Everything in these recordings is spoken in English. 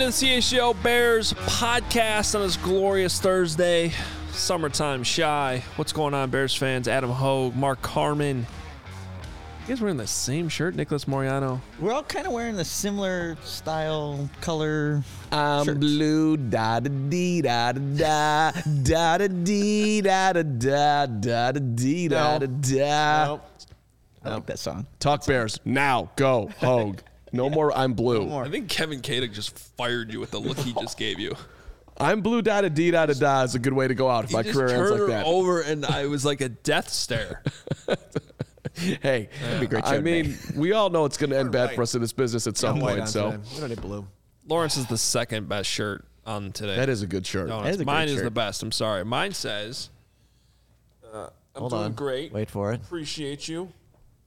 into the CHGO Bears podcast on this glorious Thursday. Summertime shy. What's going on, Bears fans? Adam Hoge, Mark Carman. You guys wearing the same shirt, Nicholas Moreano? We're all kind of wearing the similar style, color. I'm shirts. blue, da da dee da da da da da dee da da da da da dee da da da. I like that song. Talk Bears now. Go Hoge. No more. I'm blue. more. I think Kevin Kadick just fired you with the look he just gave you. I'm blue. Da da dee da da da is a good way to go out if He my just career ends turned like her that. over, and I was like a death stare. Hey, be great I show today. mean, we all know it's going to end bad for us in this business at some point. So we don't need blue. Lawrence is the second best shirt on today. that is a good shirt. No, That is a great mine is shirt. the best. I'm sorry. Mine says, uh, "I'm Hold doing on. great. Wait for it. Appreciate you.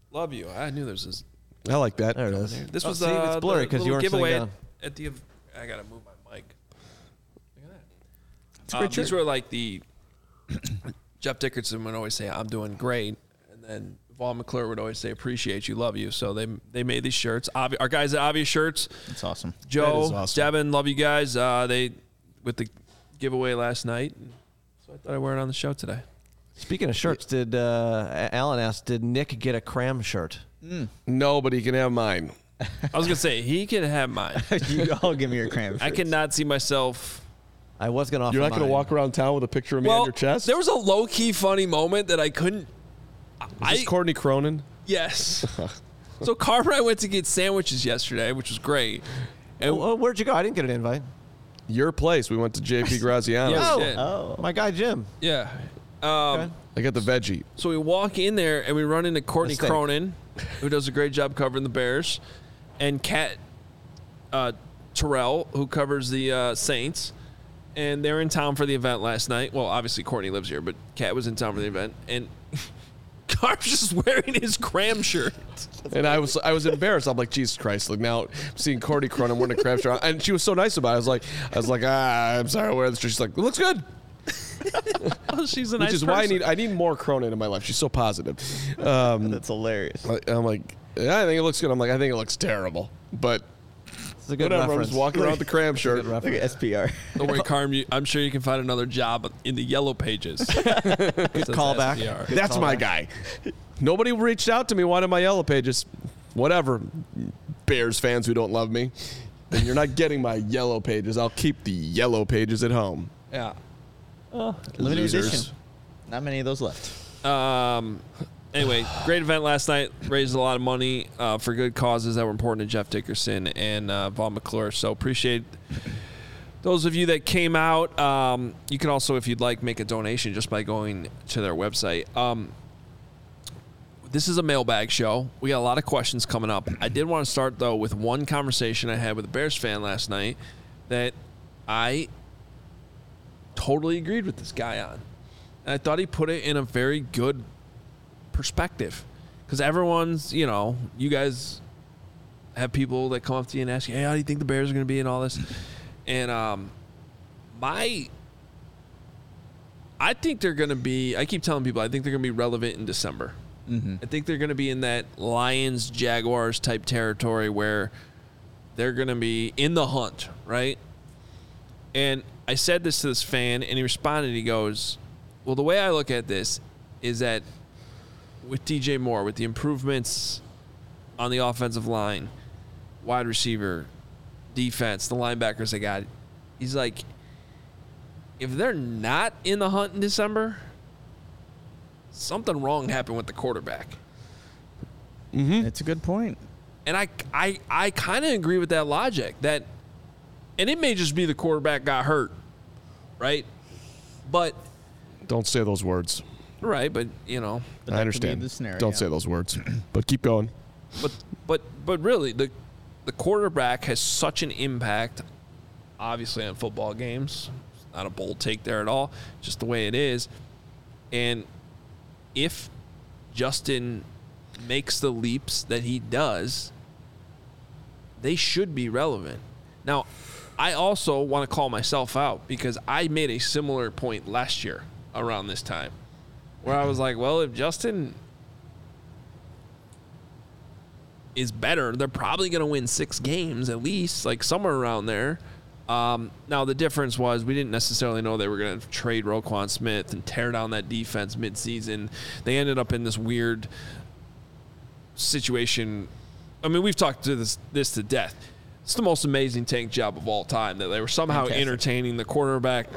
Love you." I knew there was this. I like that. There it is. This Oh, was see, uh, it's blurry the because you little weren't sitting giveaway down. at, at the. ev- I gotta move my mic. Look at that. It's a Um, great these shirt. were like the Jeff Dickerson would always say, "I'm doing great," and then Vaughn McClure would always say, "Appreciate you, love you." So they they made these shirts. Obvi- our guys at Obvious Shirts, It's awesome. Joe, is awesome. Devin, love you guys. Uh, they with the giveaway last night, so I thought I'd wear it on the show today. Speaking of shirts, did uh, Alan asked, did Nick get a cram shirt? No, but he can have mine. I was gonna say he can have mine. you all give me your cram. I cannot see myself. I was going to offer You're not going to walk around town with a picture of me Well, on your chest. there was a low key funny moment that I couldn't. Is I this Courtney Cronin. yes. so Carver and I went to get sandwiches yesterday, which was great. And Oh, oh, where'd you go? I didn't get an invite. Your place. We went to JP Graziano. Yeah, Oh. Oh, My guy Jim. Yeah. Um, Okay. I got the veggie. So we walk in there and we run into Courtney Mistake. Cronin, who does a great job covering the Bears, and Kat uh, Terrell, who covers the uh, Saints. And they're in town for the event last night. Well, obviously Courtney lives here, but Kat was in town for the event, and Carp's just wearing his cram shirt. And I was I was embarrassed. I'm like, Jesus Christ! Like now, I'm seeing Courtney Cronin wearing a cram shirt, and she was so nice about it. I was like, I was like, ah, I'm sorry, I wear this. shirt. She's like, it looks good. Oh, she's a nice Which nice is why I need I need more Cronin in my life. She's so positive. Um, that's hilarious. I- I'm like, yeah, I think it looks good. I'm like, I think it looks terrible, but It's a good whatever. I'm reference. just walking around with the cram shirt. Good Look reference. at SPR. Don't worry, Carm. You, I'm sure you can find another job in the yellow pages. Good callback. That's my guy. Nobody reached out to me wanted my yellow pages. Whatever, Bears fans who don't love me. Then you're not getting my yellow pages. I'll keep the yellow pages at home. Yeah. Limited Losers. edition. Not many of those left. Um, anyway, great event last night. Raised a lot of money uh, for good causes that were important to Jeff Dickerson and uh, Vaughn McClure. So appreciate those of you that came out. Um, you can also, if you'd like, make a donation just by going to their website. Um, this is a mailbag show. We got a lot of questions coming up. I did want to start though with one conversation I had with a Bears fan last night that I totally agreed with this guy on. And I thought he put it in a very good perspective. Because everyone's, you know, you guys have people that come up to you and ask you, hey, how do you think the Bears are going to be and all this? And um, my, I think they're going to be, I keep telling people, I think they're going to be relevant in December. I think they're going to be in that Lions Jaguars type territory where they're going to be in the hunt, right? And I said this to this fan, and he responded. He goes, Well, the way I look at this is that with DJ Moore, with the improvements on the offensive line, wide receiver, defense, the linebackers they got, he's like, if they're not in the hunt in December, something wrong happened with the quarterback. Mm-hmm. It's a good point. And I, I, I kind of agree with that logic that, and it may just be the quarterback got hurt, right? But, Don't say those words. right, but you know, But I that could be understand. the scenario. Don't say those words. But keep going. but, but, but really, the, the quarterback has such an impact, obviously, on football games. It's not a bold take there at all, just the way it is. And if Justin makes the leaps that he does, they should be relevant. Now, I also want to call myself out because I made a similar point last year around this time where I was like, well, if Justin is better, they're probably going to win six games at least, like somewhere around there. Um, now the difference was we didn't necessarily know they were going to trade Roquan Smith and tear down that defense midseason. They ended up in this weird situation. I mean, we've talked to this this to death. It's the most amazing tank job of all time that they were somehow Fantastic. entertaining the quarterback.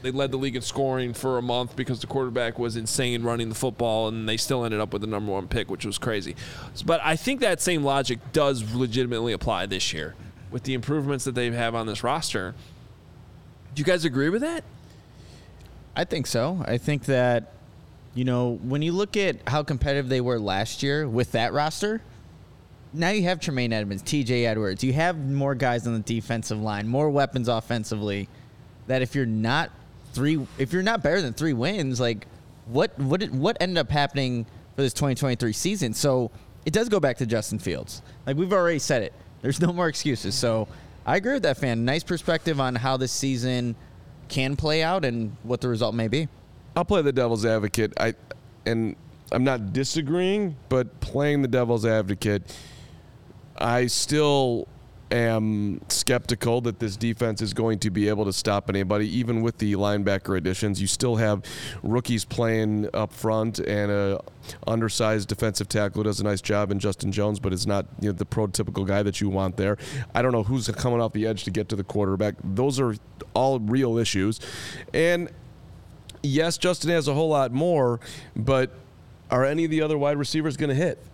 They led the league in scoring for a month because the quarterback was insane running the football, and they still ended up with the number one pick, which was crazy. But I think that same logic does legitimately apply this year with the improvements that they have on this roster. Do you guys agree with that? I think so. I think that, you know, when you look at how competitive they were last year with that roster, now you have Tremaine Edmunds, TJ Edwards. You have more guys on the defensive line, more weapons offensively. That if you're not three, if you're not better than three wins, like what what what ended up happening for this 2023 season? So it does go back to Justin Fields. Like we've already said it. There's no more excuses. So I agree with that fan. Nice perspective on how this season can play out and what the result may be. I'll play the devil's advocate. I and I'm not disagreeing, but playing the devil's advocate, I still am skeptical that this defense is going to be able to stop anybody, even with the linebacker additions. You still have rookies playing up front and a undersized defensive tackle who does a nice job in Justin Jones, but is not you know, the prototypical guy that you want there. I don't know who's coming off the edge to get to the quarterback. Those are all real issues. And yes, Justin has a whole lot more, but are any of the other wide receivers going to hit?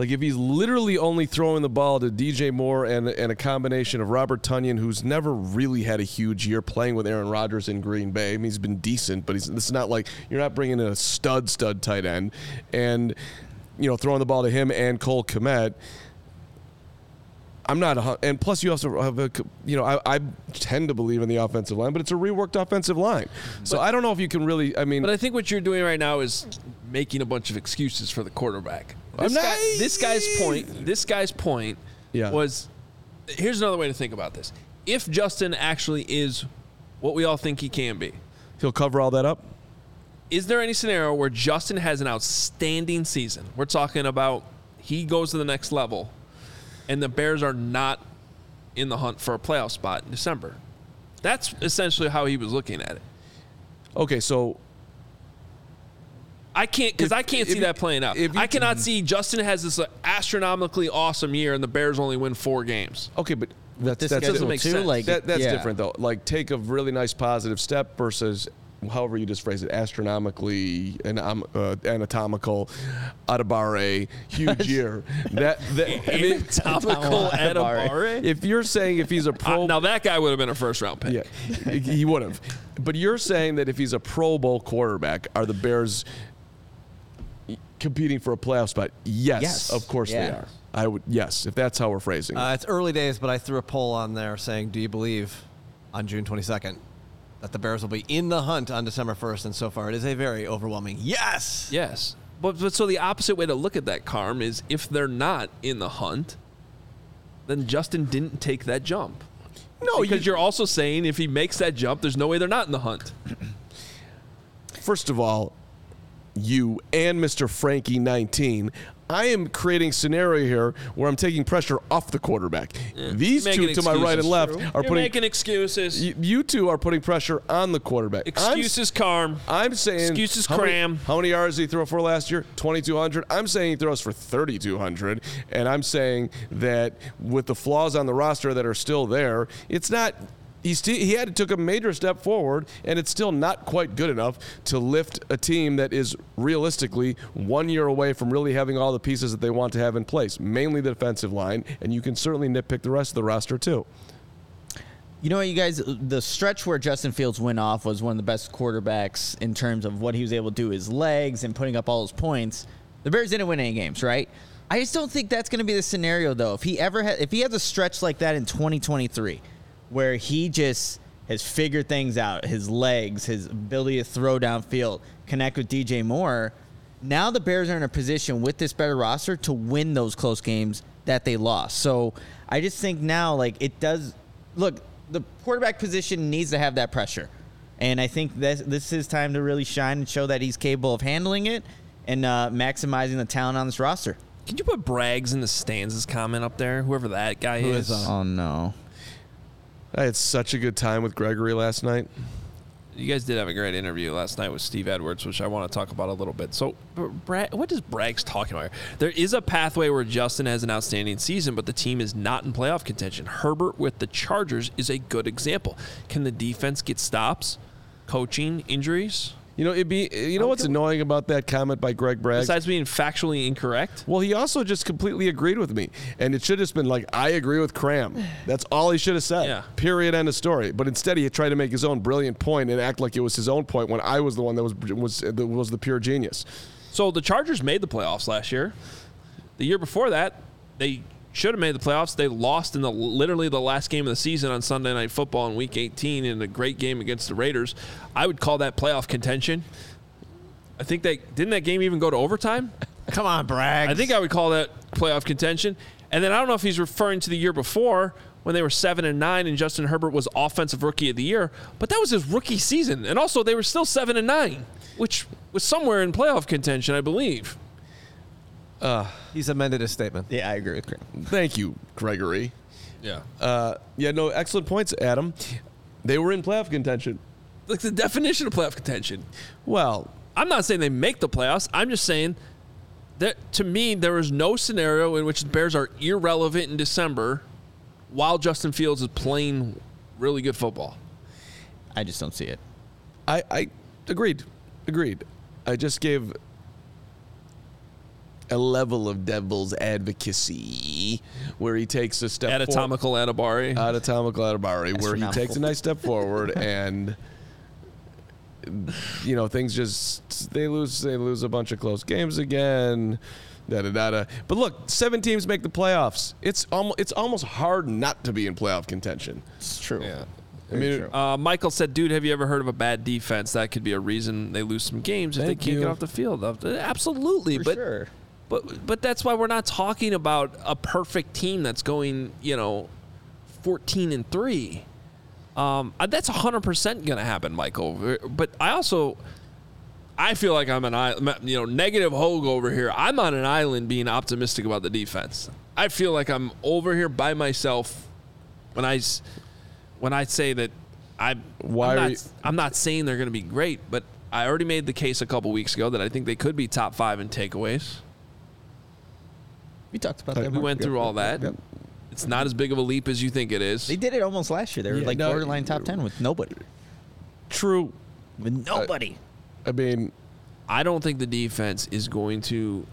Like if he's literally only throwing the ball to DJ Moore and, and a combination of Robert Tonyan, who's never really had a huge year playing with Aaron Rodgers in Green Bay. I mean, he's been decent, but he's this is not like you're not bringing in a stud stud tight end, and you know throwing the ball to him and Cole Kmet. I'm not, a, and plus you also have a, you know, I, I tend to believe in the offensive line, but it's a reworked offensive line. So I don't know if you can really. I mean, But I think what you're doing right now is making a bunch of excuses for the quarterback. I'm This, guy, this guy's point. This guy's point Yeah. was. Here's another way to think about this. If Justin actually is what we all think he can be, he'll cover all that up. is there any scenario where Justin has an outstanding season? We're talking about he goes to the next level, and the Bears are not in the hunt for a playoff spot in December. That's essentially how he was looking at it. Okay, so I can't because I can't if see you- that playing out. if I cannot can- see Justin has this astronomically awesome year and the Bears only win four games. okay, but that's This that's doesn't make too, sense. like that, that's yeah. different though. Like take a really nice positive step versus however you just phrase it, astronomically and um, uh, anatomical, Adabare, huge year. That, that I mean, Anatomical Adabare. if you're saying if he's a pro, Uh, now that guy would have been a first round pick. yeah, he would have. But you're saying that if he's a Pro Bowl quarterback, are the Bears competing for a playoff spot? Yes, Yes. of course they are. I would yes, if that's how we're phrasing. it. Uh, it's early days, but I threw a poll on there saying, "Do you believe on June 22nd that the Bears will be in the hunt on December 1st?" And so far, it is a very overwhelming yes. Yes. But, but so the opposite way to look at that, Carm, is if they're not in the hunt, then Justin didn't take that jump. no, because you, you're also saying if he makes that jump, there's no way they're not in the hunt. first of all, you and Mr. Frankie 19. I am creating scenario here where I'm taking pressure off the quarterback. These two to my right and left are You're putting making excuses. you, you two are putting pressure on the quarterback. I'm- excuses, Carm. I'm saying Excuses how many- cram. How many, yards did he throw for last year? 2,200. I'm saying he throws for 3,200, and I'm saying that with the flaws on the roster that are still there, it's not. He st- he had took a major step forward, and it's still not quite good enough to lift a team that is realistically one year away from really having all the pieces that they want to have in place, mainly the defensive line, and you can certainly nitpick the rest of the roster too. You know what, you guys? The stretch where Justin Fields went off was one of the best quarterbacks in terms of what he was able to do, his legs and putting up all his points. The Bears didn't win any games, right? I just don't think that's going to be the scenario, though. If he ever had, if he has a stretch like that in 2023, where he just has figured things out, his legs, his ability to throw downfield, connect with DJ Moore. Now the Bears are in a position with this better roster to win those close games that they lost. So I just think now, like it does. Look, the quarterback position needs to have that pressure, and I think this this is time to really shine and show that he's capable of handling it and uh, maximizing the talent on this roster. Can you put Braggs in the Stanzas comment up there? Whoever that guy Who is. is, Oh no. I had such a good time with Gregory last night. You guys did have a great interview last night with Steve Edwards, which I want to talk about a little bit. So, Bra- what is Bragg's talking about? Here? There is a pathway where Justin has an outstanding season, but the team is not in playoff contention. Herbert with the Chargers is a good example. Can the defense get stops? Coaching, injuries? You know, it'd be. You know what's annoying about that comment by Greg Bragg? Besides being factually incorrect? Well, he also just completely agreed with me, and it should have been like, "I agree with Cram." That's all he should have said. Yeah. Period. End of story. But instead, he tried to make his own brilliant point and act like it was his own point when I was the one that was was that was the pure genius. So the Chargers made the playoffs last year. The year before that, they should have made the playoffs. They lost in the literally the last game of the season on Sunday Night Football in Week 18 in a great game against the Raiders. I would call that playoff contention. I think they didn't that game even go to overtime. Come on, Bragg. I think I would call that playoff contention. And then I don't know if he's referring to the year before when they were seven and nine and Justin Herbert was offensive rookie of the year, but that was his rookie season. And also they were still seven and nine, which was somewhere in playoff contention, I believe. He's amended his statement. Yeah, I agree with Cram. Thank you, Gregory. Yeah. Uh, yeah, no, excellent points, Adam. They were in playoff contention. like the definition of playoff contention. Well, I'm not saying they make the playoffs. I'm just saying that to me, there is no scenario in which the Bears are irrelevant in December while Justin Fields is playing really good football. I just don't see it. I, I agreed. Agreed. I just gave a level of devil's advocacy where he takes a step At for- Atomical Anabari. Anatomical Adabari, where he takes a nice step forward and you know things just they lose they lose a bunch of close games again. Da, da, da, da. But look, seven teams make the playoffs. It's almost it's almost hard not to be in playoff contention. It's true. yeah. I mean, Uh, Michael said, "Dude, have you ever heard of a bad defense? That could be a reason they lose some games if Thank they can't you. get off the field." Absolutely, For but sure. But but that's why we're not talking about a perfect team that's going, you know, 14 and 3. Um, uh, that's 100% going to happen, Michael. But I also I feel like I'm an you know, negative Hoge over here. I'm on an island being optimistic about the defense. I feel like I'm over here by myself when I when I say that I Why I'm not, you- I'm not saying they're going to be great, but I already made the case a couple weeks ago that I think they could be top 5 in takeaways. We talked about that. We went through all that. Yep. It's not as big of a leap as you think it is. They did it almost last year. They were Yeah, like no, borderline top ten with nobody. true. With nobody. I mean, I don't think the defense is going to.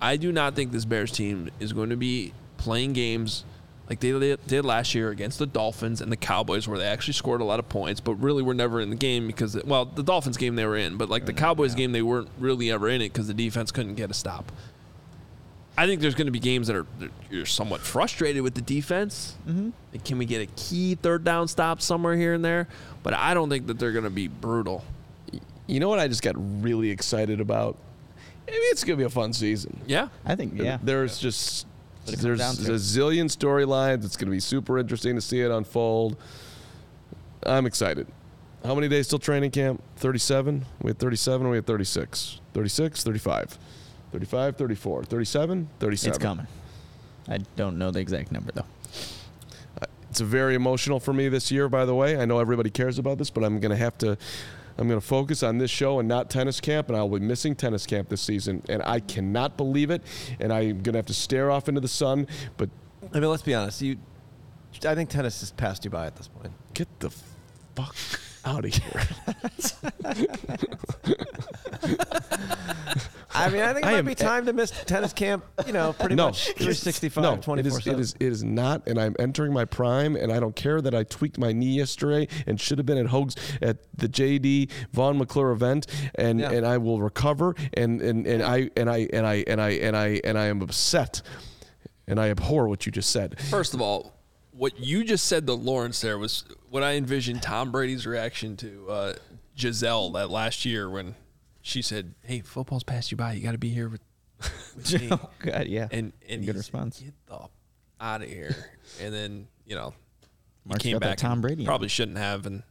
I do not think this Bears team is going to be playing games like they did last year against the Dolphins and the Cowboys, where they actually scored a lot of points, but really were never in the game because, well, the Dolphins game they were in, but like the Cowboys game, they weren't really ever in it because the defense couldn't get a stop. I think there's going to be games that are that you're somewhat frustrated with the defense. Mm-hmm. Can we get a key third down stop somewhere here and there? But I don't think that they're going to be brutal. you know what I just got really excited about? I mean, it's gonna be a fun season. Yeah. I think yeah. There's just What it comes there's a zillion storylines. It's going to be super interesting to see it unfold. I'm excited. How many days till training camp? 37? We had 37 or we had 36? 36, 35. 35, 34. 37, 37. It's coming. I don't know the exact number though. Uh, it's very emotional for me this year, by the way. I know everybody cares about this, but I'm going to have to. I'm going to focus on this show and not tennis camp, and I'll be missing tennis camp this season, and I cannot believe it. And I'm going to have to stare off into the sun. But I mean, let's be honest. You, I think tennis has passed you by at this point. get the fuck out of here! I mean, I think it I might am- be time to miss tennis camp. You know, pretty no, much 365, no, 24 it is, it is it is not, and I'm entering my prime, and I don't care that I tweaked my knee yesterday and should have been at Hogs at the JD Vaughn McClure event, and Yeah. and I will recover, and and and I and I and I and I and I and I am upset, and I abhor what you just said. First of all, what you just said to Lawrence there was what I envisioned Tom Brady's reaction to uh, Gisele that last year when she said, "Hey, football's passed you by. You got to be here with, with me." Oh God, yeah. And and Good response. Said, Get the out of here. And then you know, he Mark's came back. Tom and Brady Probably shouldn't have, and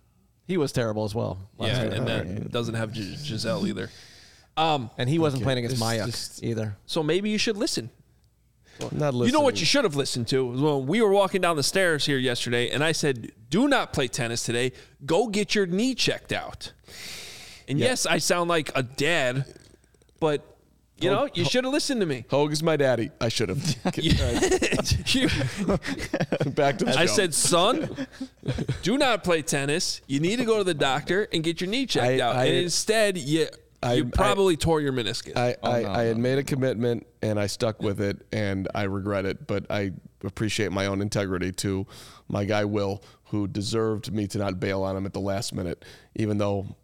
He was terrible as well. last yeah, year. and then doesn't have G- Gisele either. Um, and he wasn't playing against This- Mayak either. so maybe you should listen. Not You know what you should have listened to when we were walking down the stairs here yesterday, and I said, "Do not play tennis today. Go get your knee checked out." And yes, I sound like a dad, but you know, you should have listened to me. Hoge is my daddy. I should have. Back to the show. I said, "Son, do not play tennis. You need to go to the doctor and get your knee checked I- out." I- and instead, you I- you probably tore your meniscus. I, oh, I, no, I had made a commitment and I stuck with it and I regret it, but I appreciate my own integrity to my guy Will, who deserved me to not bail on him at the last minute, even though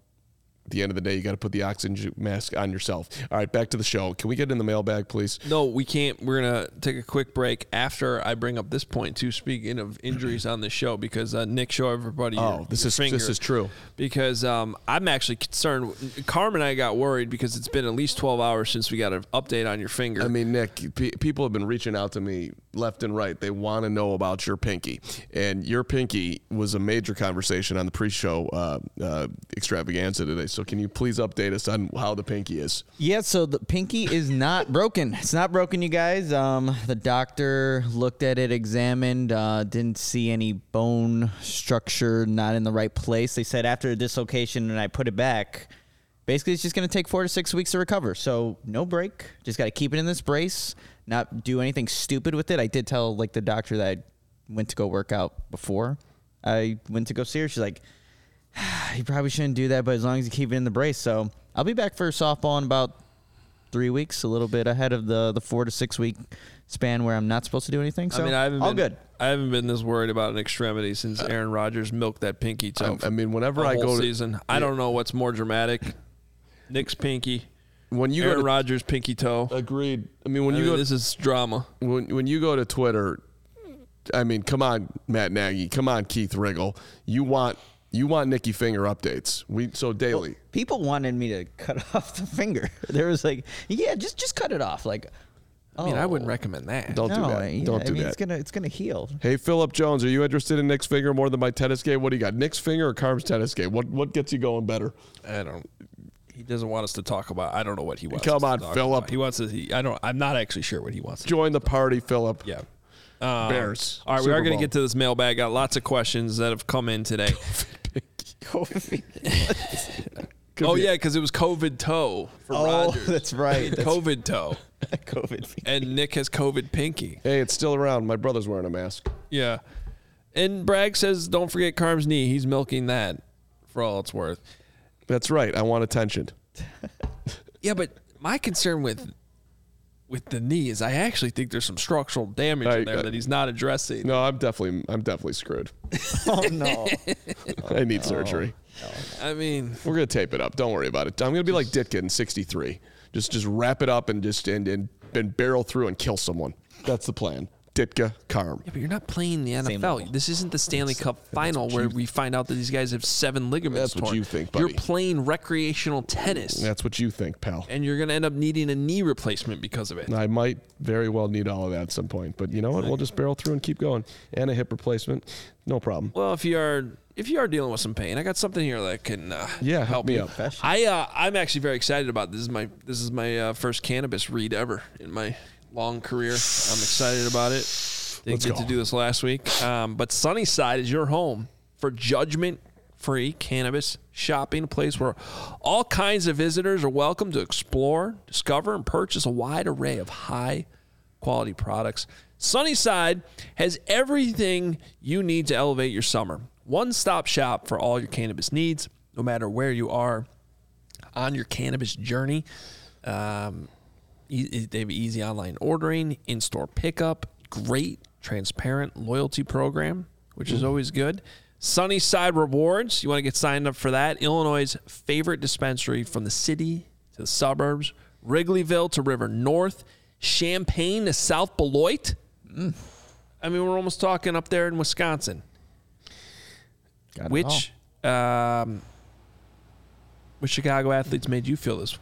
at the end of the day you got to put the oxygen mask on yourself. All right, back to the show. Can we get in the mailbag, please? No, we can't. We're gonna take a quick break after I bring up this point too. Speaking of injuries on the show, because uh, Nick, show everybody. Oh, your, this your is finger. this is true. Because um, I'm actually concerned. Carman and I got worried because it's been at least 12 hours since we got an update on your finger. I mean, Nick, pe people have been reaching out to me left and right. They want to know about your pinky, and your pinky was a major conversation on the pre-show uh, uh, extravaganza today. So, can you please update us on how the pinky is? Yeah, so the pinky is not broken. It's not broken, you guys. Um, the doctor looked at it, examined, uh, didn't see any bone structure not in the right place. They said after a dislocation and I put it back, basically it's just going to take four to six weeks to recover. So no break. Just got to keep it in this brace, not do anything stupid with it. I did tell like the doctor that I went to go work out before I went to go see her. She's like, you probably shouldn't do that, but as long as you keep it in the brace. So I'll be back for softball in about three weeks, a little bit ahead of the the four to six week span where I'm not supposed to do anything. So I mean, I haven't all been, good. I haven't been this worried about an extremity since uh, Aaron Rodgers milked that pinky toe. I, I mean, whenever I whole go to season, I don't know what's more dramatic: Nick's pinky, when you Aaron go to, Rodgers' pinky toe. agreed. I mean, when I you mean, go this is drama. when when you go to Twitter, I mean, come on, Matt Nagy, come on, Keith Riggle, you want you want Nicky Finger updates. We so daily. People wanted me to cut off the finger. There was like, yeah, just just cut it off. Like, I mean, I oh, wouldn't recommend that. Don't do that. yeah, Don't I do mean, that. It's gonna it's gonna heal. Hey, Philip Jones, are you interested in Nick's finger more than my tennis game? What do you got, Nick's finger or Carm's tennis game? What what gets you going better? I don't. He doesn't want us to talk about. I don't know what he wants. Come us on, Philip. He wants to. He, I don't. I'm not actually sure what he wants. To, Join the party, Philip. yeah. Um, Bears. All right, we are going to get to this mailbag. Got lots of questions that have come in today. Could oh yeah, because it was COVID toe for Oh, Rodgers. that's right. That's COVID toe, COVID. and Nick has COVID pinky. Hey, it's still around. My brother's wearing a mask. Yeah, and Bragg says, "Don't forget Carm's knee. He's milking that for all it's worth." That's right. I want attention. Yeah, but my concern with with the knees, I actually think there's some structural damage I- in there I- that he's not addressing. No, I'm definitely I'm definitely screwed. Oh, oh no. I need surgery. I mean, We're gonna tape it up. Don't worry about it. I'm gonna be like Ditka in '63. Just just wrap it up and just and and, and barrel through and kill someone. That's the plan. Ditka, Carm. yeah, but you're not playing the NFL. This isn't the Stanley Cup final where we find out that these guys have seven ligaments That's what you think, buddy. You're playing recreational tennis, That's what you think, pal. and you're going to end up needing a knee replacement because of it. I might very well need all of that at some point, but you know what? We'll just barrel through and keep going. And a hip replacement, no problem. Well, if you are if you are dealing with some pain, I got something here that can uh, Yeah, help me you. out. I uh, I'm actually very excited about this. Is my this is my uh, first cannabis read ever in my long career. I'm excited about it. Didn't Let's get go. to do this last week, um, but Sunnyside is your home for judgment-free cannabis shopping, a place where all kinds of visitors are welcome to explore, discover, and purchase a wide array of high quality products. Sunnyside has everything you need to elevate your summer. One stop shop for all your cannabis needs, no matter where you are on your cannabis journey. Um, e- they have easy online ordering, in store pickup, great transparent loyalty program, which is always good. Sunnyside Rewards, you want to get signed up for that. Illinois' favorite dispensary from the city to the suburbs, Wrigleyville to River North, Champaign to South Beloit. I mean, we're almost talking up there in Wisconsin. Got Which um, which Chicago athletes made you feel this?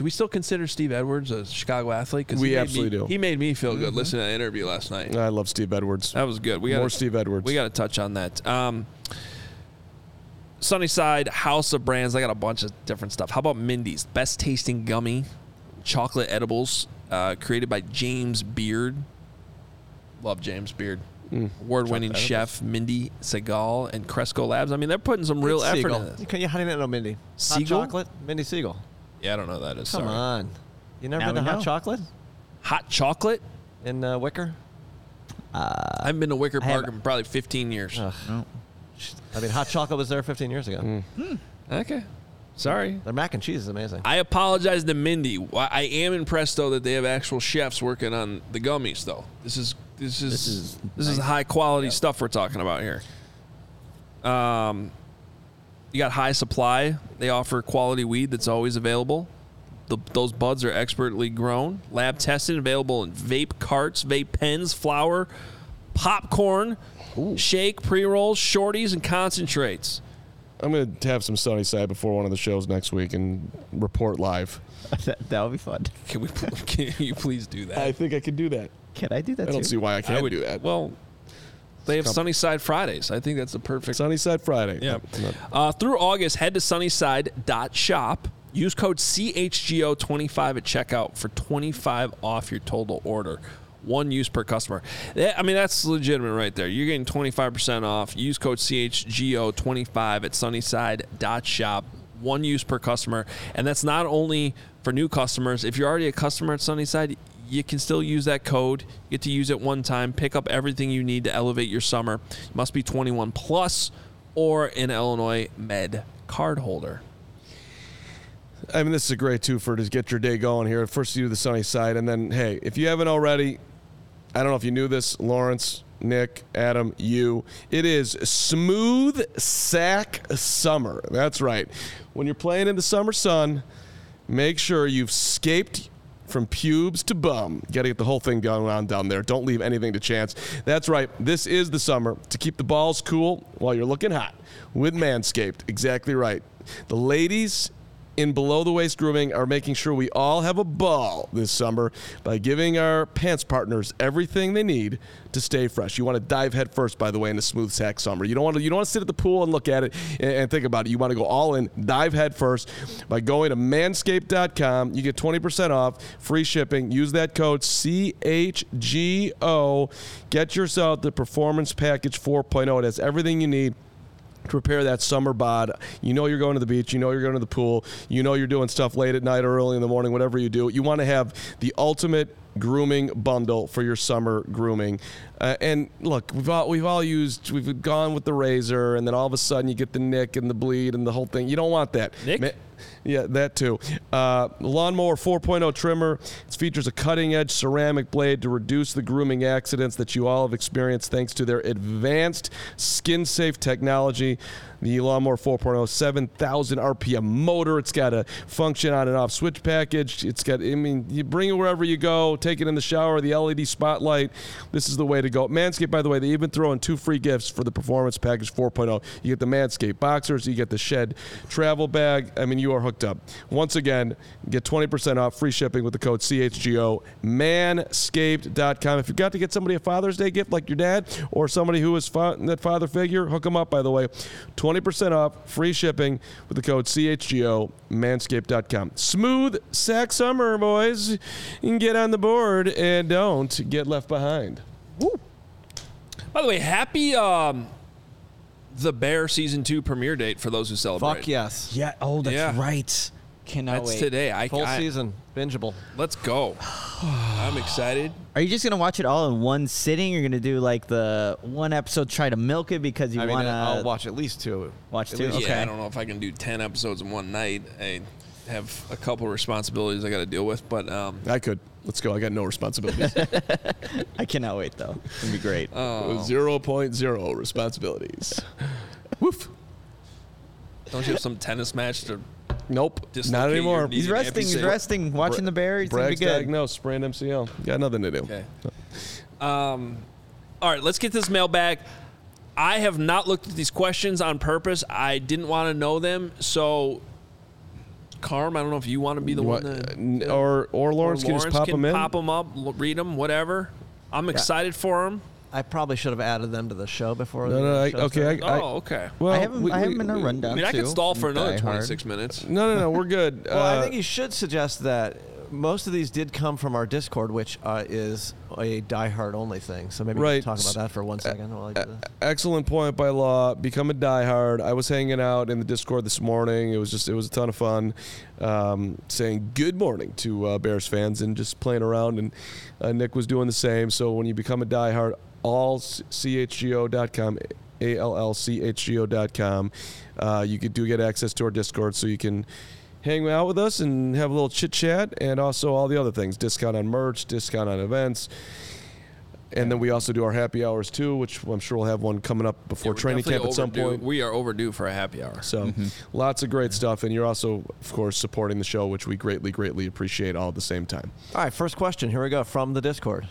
Do we still consider Steve Edwards a Chicago athlete? 'Cause We he made absolutely me- do. He made me feel good listening to that interview last night. I love Steve Edwards. That was good. We got More Steve Edwards. We got to touch on that. Um, Sunnyside House of Brands. I got a bunch of different stuff. How about Mindy's best tasting gummy chocolate edibles uh, created by James Beard. Love James Beard. Award-winning chef Mindy Segal and Cresco Labs. I mean, they're putting some real effort Segal. in this. Can you, how do you not know Mindy? Hot chocolate? Mindy Segal. Yeah, I don't know who that is. Come sorry. on. You never Now been to we hot know. chocolate Hot chocolate? in uh, Wicker? I haven't been to Wicker have- Park in probably 15 years. Ugh. No. I mean, hot chocolate was there 15 years ago. Okay. Sorry. Their mac and cheese is amazing. I apologize to Mindy. Why- I am impressed though that they have actual chefs working on the gummies though. This is this is this is is, high quality stuff we're talking about here. Um, you got high supply. They offer quality weed that's always available. The, those buds are expertly grown, lab tested, available in vape carts, vape pens, flour, popcorn, shake, pre rolls, shorties, and concentrates. I'm going to have some sunny side before one of the shows next week and report live. that, that would be fun. Can we? Can you please do that? I think I could do that. Can I do that I don't too? see why I can't do that. Well, they have Sunnyside Fridays. I think that's the perfect. Sunnyside Friday. Yeah. Uh, through August, head to sunnyside.shop. Use code CHGO25 at checkout for 25 off your total order. One use per customer. That- I mean, that's legitimate right there. You're getting 25% off. Use code CHGO25 at sunnyside.shop. One use per customer. And that's not only for new customers. If you're already a customer at Sunnyside, you can still use that code. You get to use it one time. Pick up everything you need to elevate your summer. You must be 21 plus or an Illinois Med card holder. I mean, this is a great twofer to get your day going here. First, you do the sunny side, and then, hey, if you haven't already, I don't know if you knew this, Lawrence, Nick, Adam, you. It is smooth sack summer. That's right. When you're playing in the summer sun, make sure you've scaped from pubes to bum. Got to get the whole thing going on down there. Don't leave anything to chance. That's right. This is the summer to keep the balls cool while you're looking hot with Manscaped. Exactly right. The ladies in below the waist grooming are making sure we all have a ball this summer by giving our pants partners everything they need to stay fresh. You want to dive head first, by the way, in the smooth sack summer. You don't want to you don't want to sit at the pool and look at it and, and think about it. You want to go all in, dive head first by going to manscaped.com. You get 20% off, free shipping. Use that code CHGO. Get yourself the Performance Package 4.0. It has everything you need prepare that summer bod. You know you're going to the beach. You know you're going to the pool. You know you're doing stuff late at night or early in the morning, whatever you do. You want to have the ultimate grooming bundle for your summer grooming. Uh, and look, we've all we've all used we've gone with the razor, and then all of a sudden you get the nick and the bleed and the whole thing. You don't want that. Nick? Ma- yeah, that too. Uh, lawnmower 4.0 trimmer. It features a cutting edge ceramic blade to reduce the grooming accidents that you all have experienced thanks to their advanced skin safe technology. The Lawnmower 4.0 7,000 RPM motor. It's got a function on and off switch package. It's got, I mean, you bring it wherever you go, take it in the shower, the LED spotlight. This is the way to go. Manscaped, by the way, they even throw in two free gifts for the Performance Package 4.0. You get the Manscaped boxers, you get the Shed travel bag. I mean, you are hooked up. Once again, get 20% off free shipping with the code CHGO. Manscaped.com. If you've got to get somebody a Father's Day gift like your dad or somebody who is fa- that father figure, hook them up, by the way. 20% off free shipping with the code CHGO. Manscaped.com. Smooth sack summer, boys. You can get on the board and don't get left behind. By the way, happy um, the Bear season two premiere date for those who celebrate. Fuck yes. Yeah. Oh, that's Yeah. right. Cannot That's wait. today. I, Full I- season. Bingeable. Let's go. I'm excited. Are you just gonna watch it all in one sitting? You're gonna do like the one episode, try to milk it because you I mean, want I'll to watch at least two. watch At two. least- Okay. Yeah, I don't know if I can do ten episodes in one night. I have a couple responsibilities I got to deal with, but um, I could. Let's go. I got no responsibilities. I cannot wait though. It's gonna be great. oh, 0.0 responsibilities. Woof. don't you have some tennis match to? Nope. Not anymore. he's resting. He's resting. Watching the bear. He's gonna be good. diagnosed. Sprained MCL. Got nothing to do. Okay. Um, all right, let's get this mailbag. I have not looked at these questions on purpose. I didn't want to know them, so. Carm, I don't know if you want to be the What- one to, n- or or Lawrence, can just pop can them in. pop 'em up, read them, whatever. I'm excited for them. I probably should have added them to the show before. No, the no, I, okay. I, I, Oh, okay. well, I haven't. we- I haven't we- been a rundown. I mean, I could stall for another Die Hard. 26 minutes. No, no, no. We're good. Well, I Uh, think you should suggest that most of these did come from our Discord, which uh, is a diehard only thing. So maybe we Right. can talk about that for one second while I do this. Excellent point by Law. Become a diehard. I was hanging out in the Discord this morning. It was just it was a ton of fun. Um, saying good morning to uh, Bears fans and just playing around. And uh, Nick was doing the same. So when you become a diehard, all chgo.com, a l l c h g o.com, uh, you could do get access to our Discord, so you can hang out with us and have a little chit chat, and also all the other things: discount on merch, discount on events. And then we also do our happy hours too, which I'm sure we'll have one coming up before Yeah, we're training camp definitely at some overdue. point. We are overdue for a happy hour. So mm-hmm. lots of great stuff, and you're also, of course, supporting the show, which we greatly, greatly appreciate all at the same time. All right, first question. Here we go from the Discord.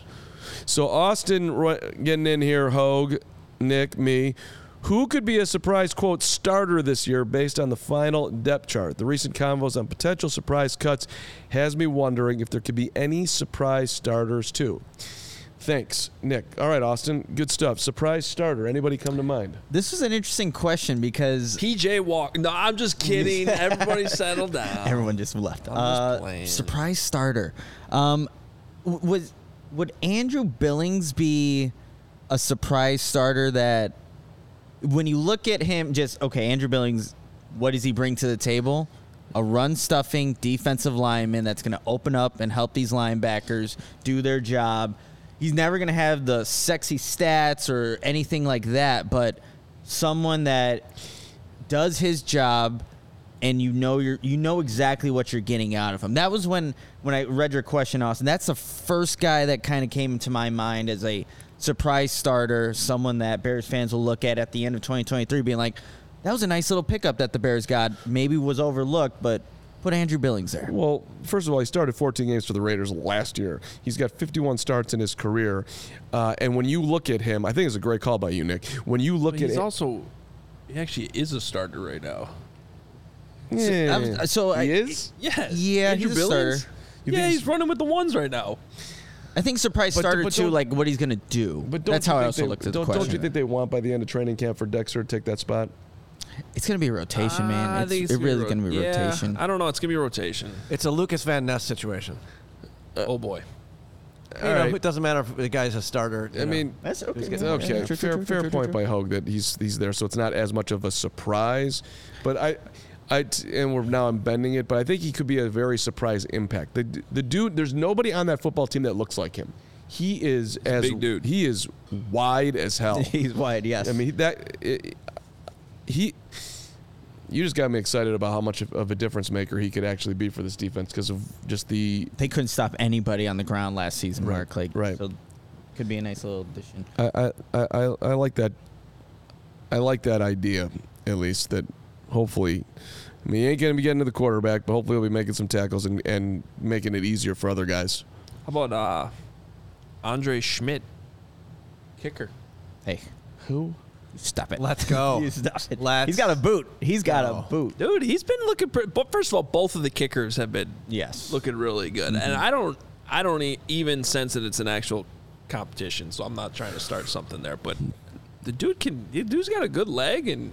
So Austin ro- getting in here, Hoge, Nick, me. Who could be a surprise quote starter this year based on the final depth chart? The recent convos on potential surprise cuts has me wondering if there could be any surprise starters too. Thanks, Nick. All right, Austin, good stuff. Surprise starter. Anybody come to mind? This is an interesting question because PJ Walk. No, I'm just kidding. Everybody settle down. everyone just left. I'm just Uh, playing. surprise starter. Um, w- was would Andrew Billings be a surprise starter that when you look at him, just okay, Andrew Billings, what does he bring to the table? A run stuffing defensive lineman that's going to open up and help these linebackers do their job. He's never going to have the sexy stats or anything like that, but someone that does his job and you know you're you know exactly what you're getting out of him. That was when when I read your question, Austin. That's the first guy that kind of came into my mind as a surprise starter, someone that Bears fans will look at at the end of 2023, being like, "That was a nice little pickup that the Bears got. Maybe was overlooked, but put Andrew Billings there." Well, first of all, he started 14 games for the Raiders last year. He's got 51 starts in his career, uh, and when you look at him, I think it's a great call by you, Nick. When you look But he's at also, he actually is a starter right now. Yeah. I'm- so he I- is. Yes. Yeah, Andrew he's a Billings? starter. Yeah, think he's running with the ones right now. I think surprise But- starter but too, don't- like what he's gonna do. But don't That's how I also they, looked at don't, the question. Don't you think they want by the end of training camp for Dexter to take that spot? it's gonna be a rotation, I man. Ah, it's, think it's gonna really ro- gonna be yeah, rotation. I don't know. It's gonna be rotation. It's a Lucas Van Ness situation. Uh, oh boy. you know, right. it doesn't matter if the guy's a starter. I know. mean, That's okay. It's okay. fair fair point by Hoge that he's he's there, so it's not as much of a surprise. But I, I t- and we're now I'm bending it, but I think he could be a very surprise impact. The the dude, there's nobody on that football team that looks like him. He is as big dude. He is wide as hell. He's wide, yes. I mean that it, he. You just got me excited about how much of, of a difference maker he could actually be for this defense because of just the they couldn't stop anybody on the ground last season, Right, Mark. Like, right. So could be a nice little addition. I, I, I, I- I like that. I like that idea, at least. That hopefully, I mean, he ain't gonna be getting to the quarterback, but hopefully, he'll be making some tackles and, and making it easier for other guys. How about uh, Andre Szmyt, kicker? Hey, Who? stop it. Let's go. You stop it. Let's He's got a boot. He's got go. a boot. Dude, he's been looking. Pre- but first of all, both of the kickers have been Yes. looking really good, and I don't, I don't e- even sense that it's an actual competition. So I'm not trying to start something there, but the dude can. The dude's got a good leg, and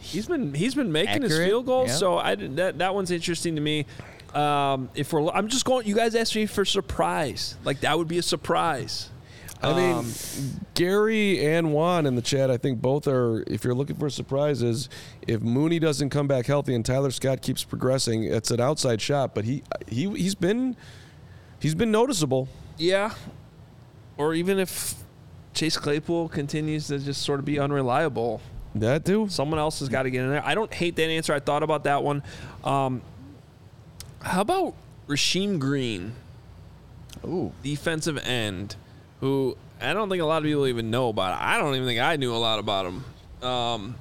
he's been he's been making his field goals. yeah. So I that that one's interesting to me. Um, if we're, I'm just going. You guys asked me for surprise. Like that would be a surprise. I mean, Um, Gary and Juan in the chat, I think both are. If you're looking for surprises, if Mooney doesn't come back healthy and Tyler Scott keeps progressing, it's an outside shot. But he he he's been he's been noticeable. Yeah. Or even if Chase Claypool continues to just sort of be unreliable, That too. someone else has got to get in there. I don't hate that answer. I thought about that one. Um, how about Rasheem Green, Ooh. defensive end, who I don't think a lot of people even know about. I don't even think I knew a lot about him. Um,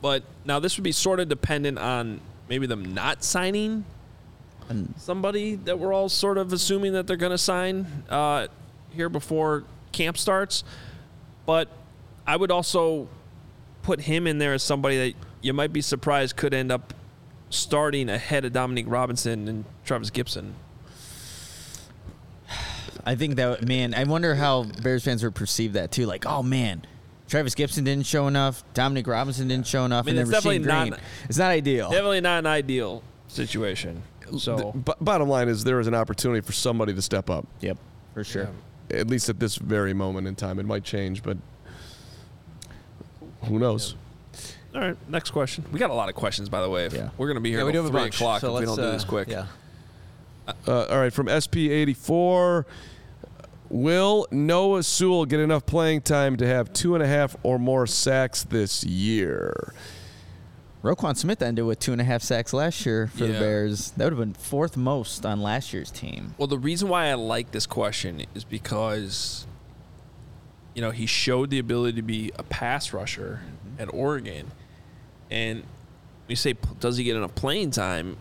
but now this would be sort of dependent on maybe them not signing somebody that we're all sort of assuming that they're going to sign uh, here before camp starts. But I would also put him in there as somebody that you might be surprised could end up starting ahead of Dominique Robinson and Trevis Gipson. I think that man. I wonder how Bears fans would perceive that too. Like, oh man, Trevis Gipson didn't show enough. Dominique Robinson didn't show enough. I mean, and then it's definitely Green. not- It's not ideal. Definitely not an ideal situation. So The b- bottom line is there is an opportunity for somebody to step up. Yep, for sure. At least at this very moment in time, it might change, but who knows? all right, next question. We got a lot of questions, by the way. Yeah. We're gonna be here Yeah, we do till have a three bunch, o'clock so if we let's, don't do uh, this quick. Yeah. Uh, all right, from SP84. Will Noah Sewell get enough playing time to have two and a half or more sacks this year? Roquan Smith ended with two and a half sacks last year for the Yeah. Bears. That would have been fourth most on last year's team. Well, the reason why I like this question is because, you know, he showed the ability to be a pass rusher mm-hmm. at Oregon, and you say, does he get enough playing time?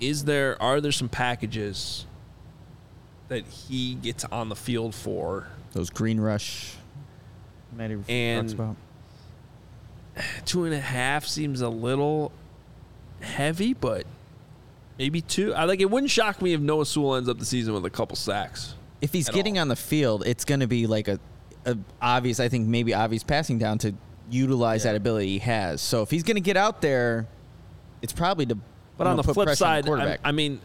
Is there are there some packages that he gets on the field for? Those green rush. Matty And- talks about. Two and a half seems a little heavy, but maybe two. I like it. Wouldn't shock me if Noah Sewell ends up the season with a couple sacks. If he's getting all. on the field, it's going to be like a, a obvious. I think maybe obvious passing down to utilize Yeah. that ability he has. So if he's going to get out there, it's probably to. But on know, the flip on side, the. I, I mean,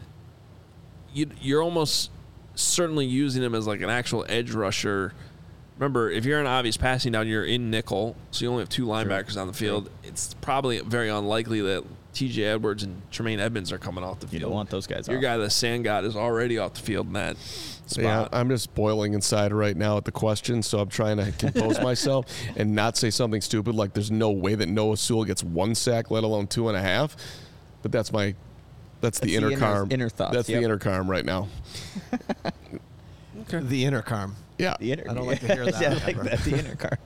you, you're almost certainly using him as like an actual edge rusher. Remember, if you're an obvious passing down, you're in nickel, so you only have two linebackers on the field. It's probably very unlikely that T.J. Edwards and Tremaine Edmunds are coming off the field. you don't want those guys. Your off. guy, the sand god, is already off the field in that spot. Yeah. I'm just boiling inside right now at the question, so I'm trying to compose myself and not say something stupid like there's no way that Noah Sewell gets one sack, let alone two and a half. But that's my, that's, the That's the inner inner- carm. inner thoughts, That's yep. the inner carm right now. The intercom. Yeah, The inner, I don't like to hear that yeah, I like that. The inner car.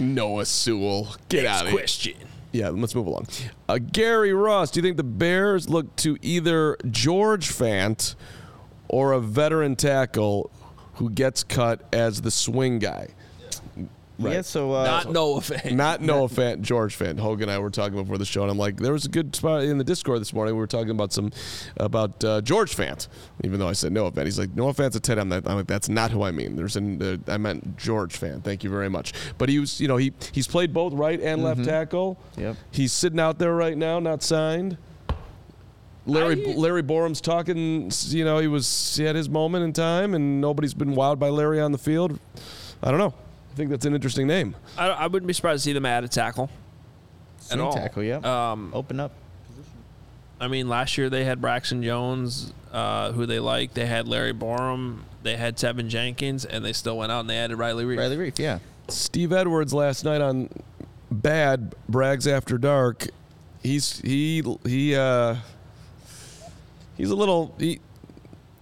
Noah Sewell, get Next out of here. question. Yeah, let's move along. Uh, Gary Ross, do you think the Bears look to either George Fant or a veteran tackle who gets cut as the swing guy? Yeah. So uh, Not Noah Fan. Not Noah Fant, George Fant. Hogan and I were talking before the show, and I'm like, there was a good spot in the Discord this morning. We were talking about some about uh, George Fant, even though I said Noah Fant. He's like, Noah Fant's a tight end. I'm like, that's not who I mean. There's an uh, I meant George Fant. Thank you very much. But he was, you know, he he's played both right and left tackle. Yep. He's sitting out there right now, not signed. Larry I- Larry Borom's talking. You know, he was he had his moment in time, and nobody's been wowed by Larry on the field. I don't know. I think that's an interesting name. I, I wouldn't be surprised to see them add a tackle. swing all. tackle. Yeah. Um, Open up. Position. I mean, last year they had Braxton Jones, uh, who they liked. They had Larry Borom. They had Teven Jenkins, and they still went out and they added Riley Reed. Riley Reiff. Yeah. Steve Edwards last night on Bad Brags After Dark. He's he he uh he's a little he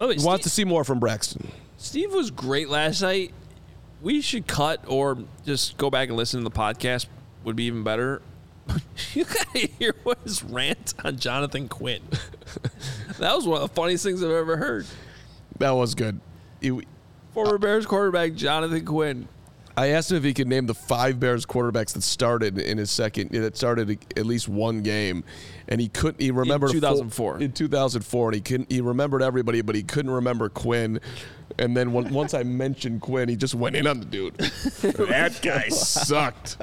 Oh, wait, wants to see more from Braxton. Steve was great last night. We should cut or just go back and listen to the podcast. Would be even better. you gotta hear what his rant on Jonathan Quinn. that was one of the funniest things I've ever heard. That was good. He- Former Bears quarterback Jonathan Quinn. I asked him if he could name the five Bears quarterbacks that started in his second that started at least one game, and he couldn't. He remembered four- 2004. in 2004, and he couldn't. He remembered everybody, but he couldn't remember Quinn. And then when, once I mentioned Quinn, he just went in on the dude. that guy sucked.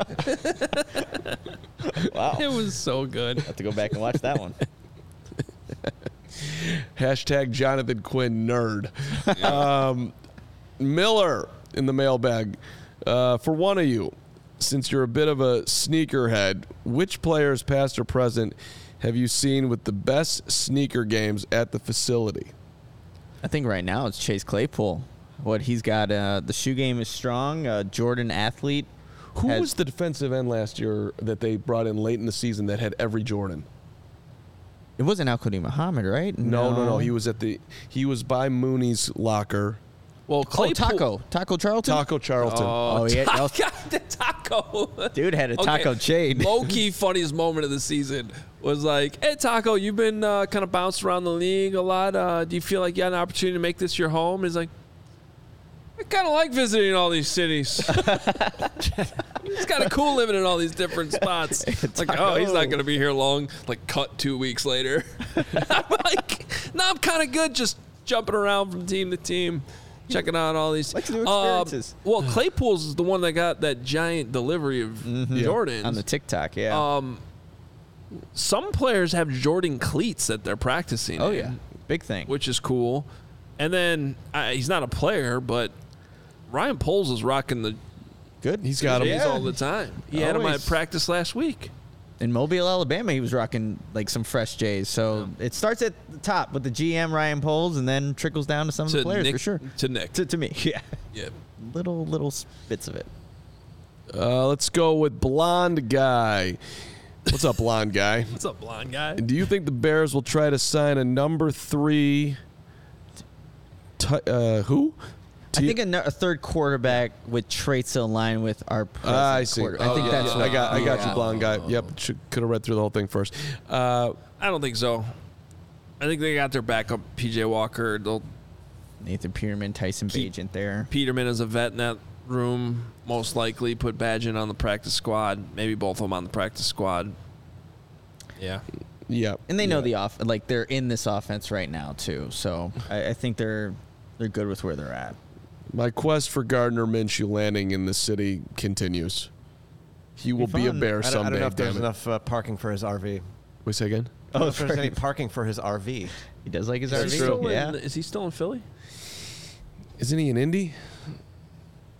Wow. It was so good. have to go back and watch that one. Hashtag Jonathan Quinn nerd. Um, Miller in the mailbag. Uh, for one of you, since you're a bit of a sneakerhead, which players, past or present, have you seen with the best sneaker games at the facility? I think right now it's Chase Claypool. What he's got, uh, the shoe game is strong. Uh, Jordan athlete. Who Has- was the defensive end last year that they brought in late in the season that had every Jordan? It wasn't Al-Quadin Muhammad, right? No, no, no. He was at the he was by Mooney's locker. Well, Oh, Claypool, Taco. Taco Charlton? Taco Charlton. Oh, yeah. that was- got the taco. Dude had a Okay. taco chain. Low key funniest moment of the season was like, "Hey Taco, you've been uh, kind of bounced around the league a lot. Uh, do you feel like you had an opportunity to make this your home?" He's like, "I kind of like visiting all these cities. it's kind of cool living in all these different spots." It's like, oh, he's not gonna be here long. Like, cut two weeks later. I'm like, "No, I'm kind of good, just jumping around from team to team." Checking out all these Likes new Um, experiences. well, Claypool's is the one that got that giant delivery of Jordan on the TikTok, yeah. um, some players have Jordan cleats that they're practicing. Oh in, yeah, big thing. which is cool. And then uh, he's not a player, but Ryan Poles is rocking the Good. He's got him. Jays all the time. He had him at practice last week. in Mobile, Alabama, he was rocking like some fresh J's. So it starts at the top with the GM Ryan Poles, and then trickles down to some of the players Nick, for sure. To Nick. To, to me, yeah, yeah. little little bits of it. Uh, let's go with blonde guy. What's up, blonde guy? What's up, blonde guy? Do you think the Bears will try to sign a number three? T- uh, who? I T- think a, third quarterback with traits aligned with our. Present Ah, I see. quarter- I think Oh, that's. yeah. what I got. I got yeah. you, blonde guy. Yep. Could have read through the whole thing first. Uh, I don't think so. I think they got their backup, PJ Walker. They'll Nathan Peterman, Tyson Keep- Bagent there. Peterman is a vet in that room. Most likely, put Bagent on the practice squad. Maybe both of them on the practice squad. Yeah. yeah. And they know yeah. the off, like they're in this offense right now too. So I, I think they're they're good with where they're at. My quest for Gardner Minshew landing in the city continues. He will be a fun. bear I don't, I someday. don't know if there's it. enough uh, parking for his RV. Wait, say again. I don't know Oh, if there's any parking for his RV. He does like his That's RV. true. Still in- Yeah. is he still in Philly? Isn't he in Indy?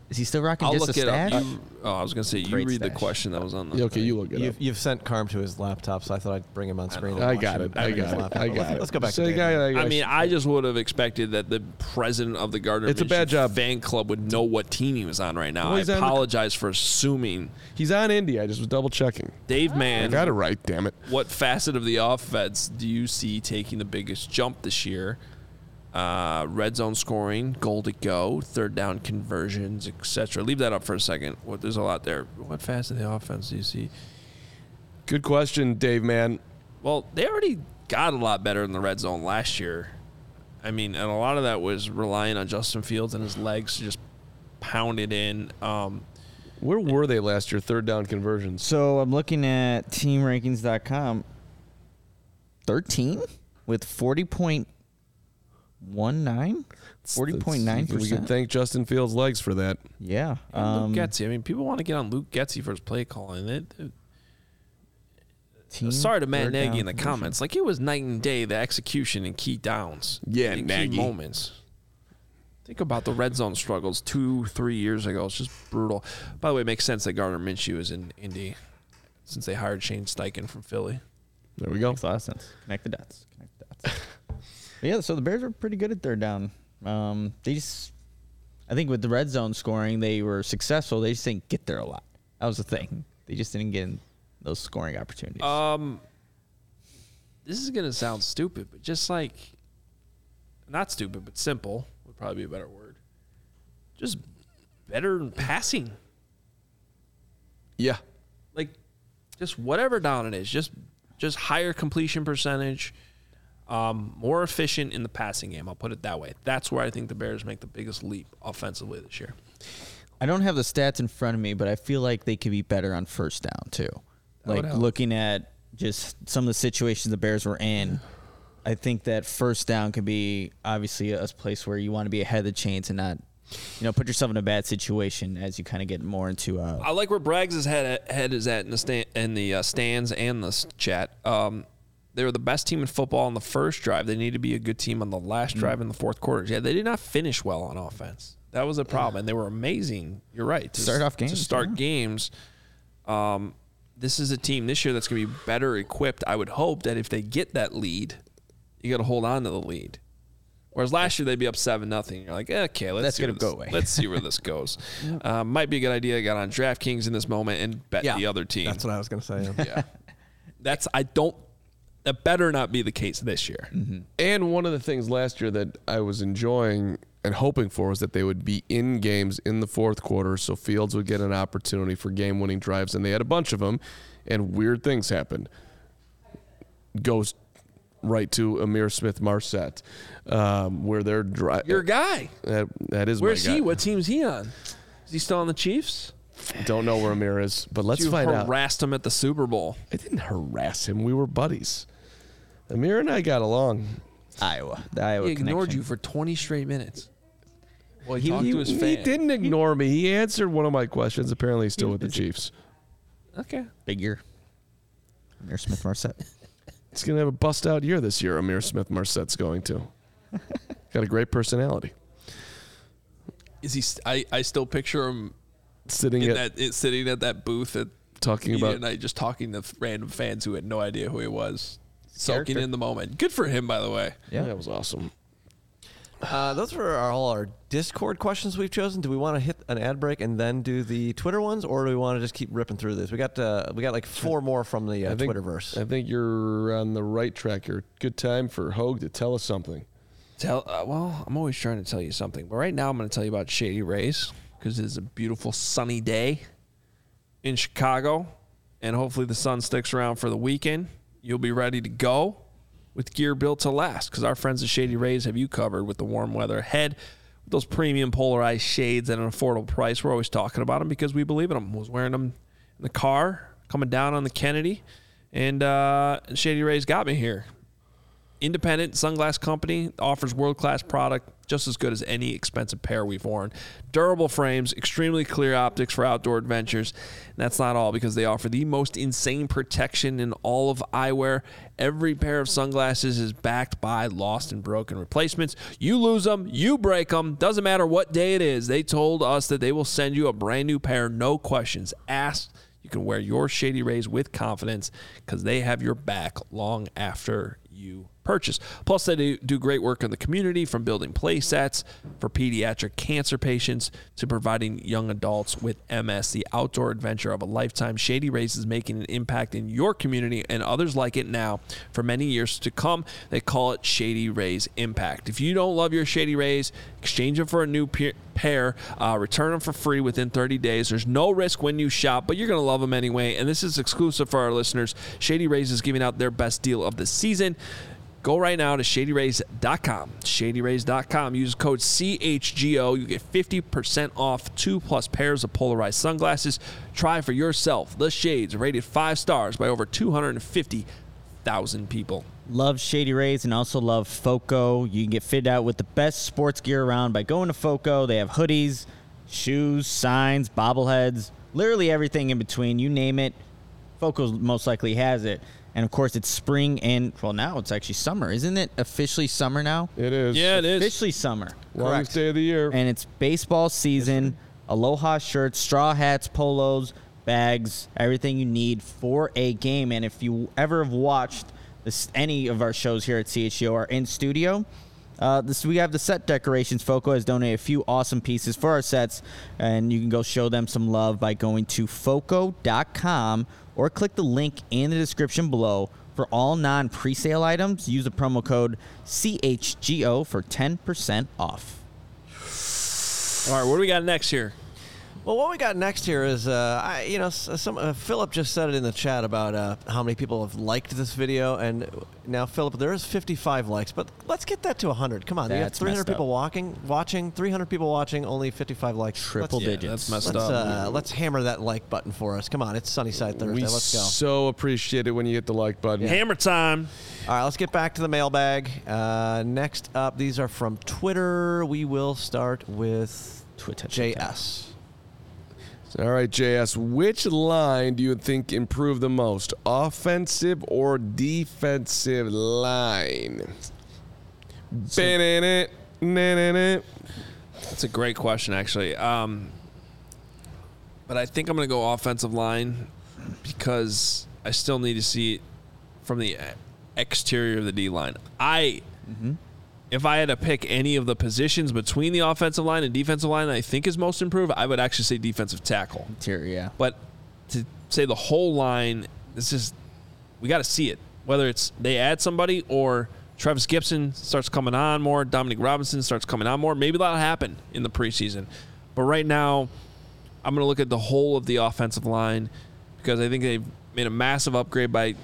Is he still rocking I'll just look a it up. stash? You, oh, I was gonna say you Great read the stash. question that was on the. Yeah, okay, you look it up. You've, you've sent Carm to his laptop, so I thought I'd bring him on screen. and I watch got him it. I on his got it. laptop. I Let's- got it. Let's go back Say to guy, David. I, I mean, I just would have expected that the president of the Gardner It's a bad Minshew job. fan club would know what team he was on right now. Well, I he's on the- apologize for assuming. he's on Indy. I just was double checking. Dave Mann. I Mann, got it right. Damn it. what facet of the offense do you see taking the biggest jump this year? Uh, red zone scoring, goal to go, third down conversions, etc. Leave that up for a second. What there's a lot there. What fast of the offense do you see? Good question, Dave. Man, Well, they already got a lot better in the red zone last year. I mean, and a lot of that was relying on Justin Fields and his legs to just pound it in. Um, where were they last year? Third down conversions. So I'm looking at teamrankings.com. 13 with 40.19? 40.9%. We can thank Justin Fields' legs for that. yeah. and Um, Luke Getsy. I mean, people want to get on Luke Getsy for his play calling. It, it- team sorry to Matt third Nagy down in the conversion. comments. Like it was night and day the execution in key downs. Yeah, in Nagy. key moments. Think about the red zone struggles two, three years ago. It's just brutal. By the way, it makes sense that Gardner Minshew is in Indy since they hired Shane Steichen from Philly. There we go. Makes a lot of sense. Connect the dots. Connect the dots. But yeah, so the Bears were pretty good at third down. Um, they just, I think with the red zone scoring, they were successful. They just didn't get there a lot. That was the thing. They just didn't get in those scoring opportunities. Um, this is gonna sound stupid, but just like, not stupid, but simple would probably be a better word. Just better in passing, Yeah. like, just whatever down it is, just just higher completion percentage, um, more efficient in the passing game. I'll put it that way. That's where I think the Bears make the biggest leap offensively this year. I don't have the stats in front of me, but I feel like they could be better on first down too. That Like looking at just some of the situations the Bears were in, I think that first down could be obviously a place where you want to be ahead of the chains and not, you know, put yourself in a bad situation as you kind of get more into. Uh, I like where Braggs' head head is at in the stand, in the uh, stands and the chat. Um, they were the best team in football on the first drive. They need to be a good team on the last Mm. drive in the fourth quarter. Yeah, they did not finish well on offense. That was a problem, and they were amazing. You're right to Start off games, To start yeah. games, um, this is a team this year that's going to be better equipped. I would hope that if they get that lead, you got to hold on to the lead. Whereas last year they'd be up seven nothing. You're like, okay, let's That's see gonna go this- away. Let's see where this goes. uh, might be a good idea. to Get on DraftKings in this moment and bet the other team. That's what I was going to say. yeah. yeah, that's I don't. That better not be the case this year. And one of the things last year that I was enjoying and hoping for was that they would be in games in the fourth quarter so Fields would get an opportunity for game winning drives. And they had a bunch of them, and weird things happened. Goes right to Ihmir Smith-Marsette, um, where they're dri- Your guy. That, that is Where's my guy. he? What team's he on? Is he still on the Chiefs? Don't know where Ihmir is, but let's you find out. harassed him at the Super Bowl. I didn't harass him. We were buddies. Ihmir and I got along. Iowa, the Iowa He ignored connection. you for 20 straight minutes. Well, he, He, talked to his he fan. didn't ignore me. He answered one of my questions. Apparently, he's still with the Chiefs. Okay. Big year. Ihmir Smith-Marsette. He's going to have a bust out year this year, Ihmir Smith-Marsette's going to. Got a great personality. Is he? st- I I still picture him Sitting in at that it, sitting at that booth at talking media about night, just talking to random fans who had no idea who he was, soaking Character. in the moment. Good for him, by the way. Yeah. that was awesome. Uh, those were our, all our Discord questions we've chosen. Do we want to hit an ad break and then do the Twitter ones, or do we want to just keep ripping through this? We got uh, we got like four more from the uh, I think, Twitterverse. I think you're on the right track here. Good time for Hoge to tell us something. Tell uh, well, I'm always trying to tell you something, but right now I'm going to tell you about Shady Rays because it's a beautiful sunny day in Chicago, and hopefully the sun sticks around for the weekend. You'll be ready to go with gear built to last because our friends at Shady Rays have you covered with the warm weather ahead. With those premium polarized shades at an affordable price, we're always talking about them because we believe in them. I was wearing them in the car coming down on the Kennedy, and uh, Shady Rays got me here independent sunglass company offers world-class product just as good as any expensive pair we've worn. Durable frames extremely clear optics for outdoor adventures. And that's not all because they offer the most insane protection in all of eyewear. Every pair of sunglasses is backed by lost and broken replacements. You lose them you break them doesn't matter what day it is. They told us that they will send you a brand new pair no questions asked. You can wear your Shady Rays with confidence because they have your back long after you purchase. Plus, they do, great work in the community from building play sets for pediatric cancer patients to providing young adults with MS the outdoor adventure of a lifetime. Shady Rays is making an impact in your community and others like it now for many years to come. They call it Shady Rays Impact. If you don't love your Shady Rays, exchange them for a new pair, uh, return them for free within 30 days. There's no risk when you shop, but you're going to love them anyway. And this is exclusive for our listeners. Shady Rays is giving out their best deal of the season. Go right now to shadyrays.com. Shadyrays.com. Use code CHGO. You get 50% off two plus pairs of polarized sunglasses. Try for yourself the shades rated five stars by over 250,000 people. Love Shady Rays and also love Foco. You can get fitted out with the best sports gear around by going to Foco. They have hoodies, shoes, signs, bobbleheads, literally everything in between. You name it, Foco most likely has it. And of course, it's spring and well, now it's actually summer, isn't it? Officially summer now. It is. Yeah, it is. Officially summer. Longest day of the year. and it's baseball season. Aloha shirts, straw hats, polos, bags, everything you need for a game. And if you ever have watched this, any of our shows here at CHGO or in studio, uh, this we have the set decorations. Foco has donated a few awesome pieces for our sets, and you can go show them some love by going to foco.com or click the link in the description below. For all non presale items, use the promo code CHGO for 10% off. All right, what do we got next here? Well, what we got next here is, uh, I, you know, some uh, Philip just said it in the chat about uh, how many people have liked this video, and now Philip, there is 55 likes, but let's get that to 100. Come on, we have 300 people up. walking, watching, 300 people watching, only 55 likes. Triple let's, Yeah, digits. that's messed Let's, up. uh, let's hammer that like button for us. Come on, it's Sunnyside Thursday. we let's go. so appreciate it when you hit the like button. Hammer time. All right, let's get back to the mailbag. Uh, next up, these are from Twitter. We will start with Twitter. JS. All right, JS, which line do you think improved the most, offensive or defensive line? Ba-na-na, na-na-na. That's a great question, actually. Um, but I think I'm going to go offensive line because I still need to see it from the exterior of the D line. I, if I had to pick any of the positions between the offensive line and defensive line, that I think is most improved. I would actually say defensive tackle. Interior, yeah. But to say the whole line, it's just we got to see it. Whether it's they add somebody or Trevis Gipson starts coming on more, Dominique Robinson starts coming on more. Maybe that'll happen in the preseason. But right now, I'm going to look at the whole of the offensive line because I think they've made a massive upgrade by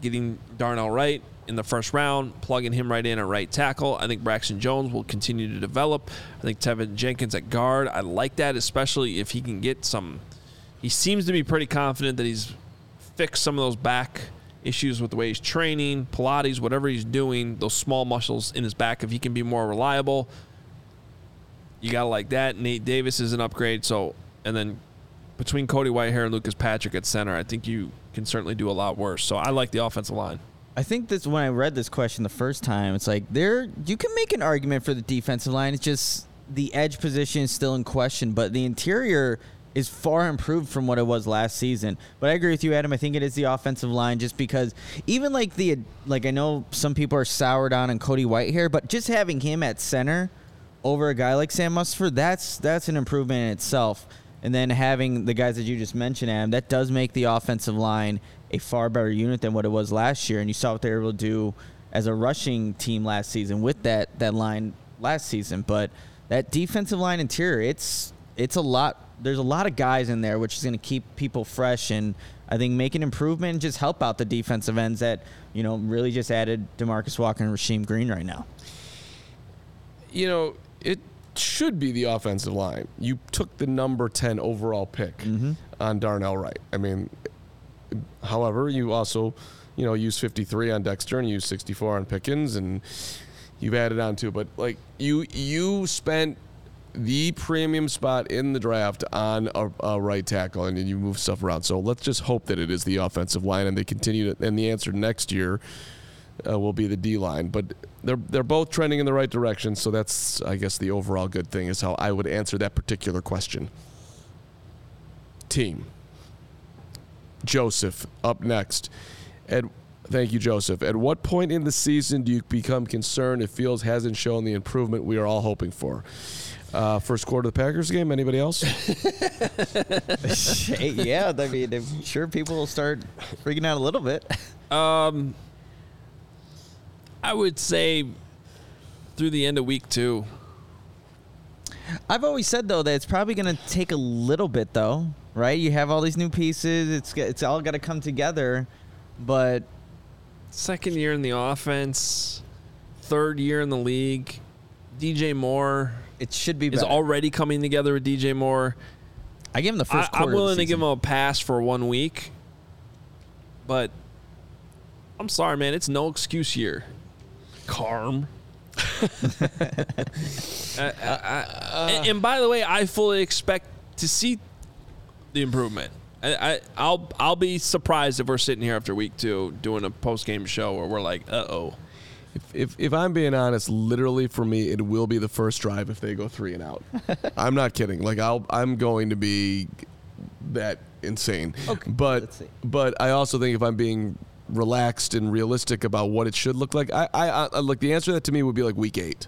getting Darnell Wright in the first round, plugging him right in at right tackle. I think Braxton Jones will continue to develop. I think Teven Jenkins at guard. I like that, especially if he can get some. He seems to be pretty confident that he's fixed some of those back issues with the way he's training, Pilates, whatever he's doing, those small muscles in his back. If he can be more reliable, you got to like that. Nate Davis is an upgrade. So, and then between Cody Whitehair and Lucas Patrick at center, I think you can certainly do a lot worse. So I like the offensive line. I think this when I read this question the first time, it's like there you can make an argument for the defensive line. It's just the edge position is still in question, but the interior is far improved from what it was last season. But I agree with you, Adam. I think it is the offensive line, just because even like the like I know some people are soured on and Cody Whitehair, but just having him at center over a guy like Sam Mustipher, that's that's an improvement in itself. And then having the guys that you just mentioned, Adam, that does make the offensive line a far better unit than what it was last year. And you saw what they were able to do as a rushing team last season with that that line last season. But that defensive line interior, it's it's a lot. There's a lot of guys in there, which is going to keep people fresh and I think make an improvement and just help out the defensive ends that you know really just added Demarcus Walker and Rasheem Green right now. You know, it should be the offensive line. You took the number 10 overall pick mm-hmm. on Darnell Wright. I mean, however, you also, you know, use 53 on Dexter and use 64 on Pickens and you've added on too. But like you, you spent the premium spot in the draft on a, a right tackle and you move stuff around. So let's just hope that it is the offensive line and they continue to, and the answer next year uh, will be the D line. But they're they're both trending in the right direction. So that's I guess the overall good thing is how I would answer that particular question. Team. Joseph up next. At thank you, Joseph. At what point in the season do you become concerned if Fields hasn't shown the improvement we are all hoping for? Uh, first quarter of the Packers game. Anybody else? yeah, I mean, I'm sure people will start freaking out a little bit. Um, I would say through the end of week two. I've always said though that it's probably going to take a little bit though, right? You have all these new pieces. It's it's all got to come together, but Second year in the offense, third year in the league. DJ Moore it should be is already coming together with DJ Moore. I give him the I, first I'm quarter. of the willing to give him a pass for one week, but I'm sorry, man. It's no excuse year. Carm. I- I- I- uh, uh, and, and by the way, I fully expect to see the improvement. I, I, I'll I'll be surprised if we're sitting here after week two doing a post game show where we're like, uh oh. If, if, if I'm being honest, literally for me, it will be the first drive if they go three and out. I'm not kidding. Like I'll, I'm going to be that insane. Okay, But let's see. but I also think if I'm being relaxed and realistic about what it should look like, I, I, I like the answer to that to me would be like week eight.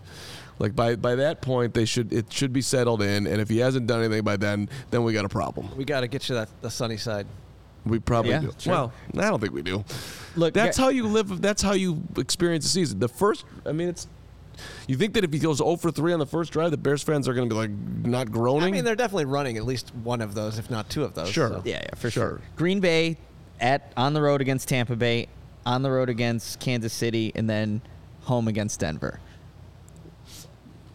Like by by that point, they should it should be settled in. And if he hasn't done anything by then, then we got a problem. We got to get you that the sunny side. We probably Yeah, do. sure. Well, I don't think we do. Look, That's yeah- how you live. That's how you experience the season. The first, I mean, it's. You think that if he goes 0 for 3 on the first drive, the Bears fans are going to be like not groaning? I mean, they're definitely running at least one of those, if not two of those. Sure. so. Yeah, yeah, for Sure. sure. Green Bay at on the road against Tampa Bay, on the road against Kansas City, and then home against Denver.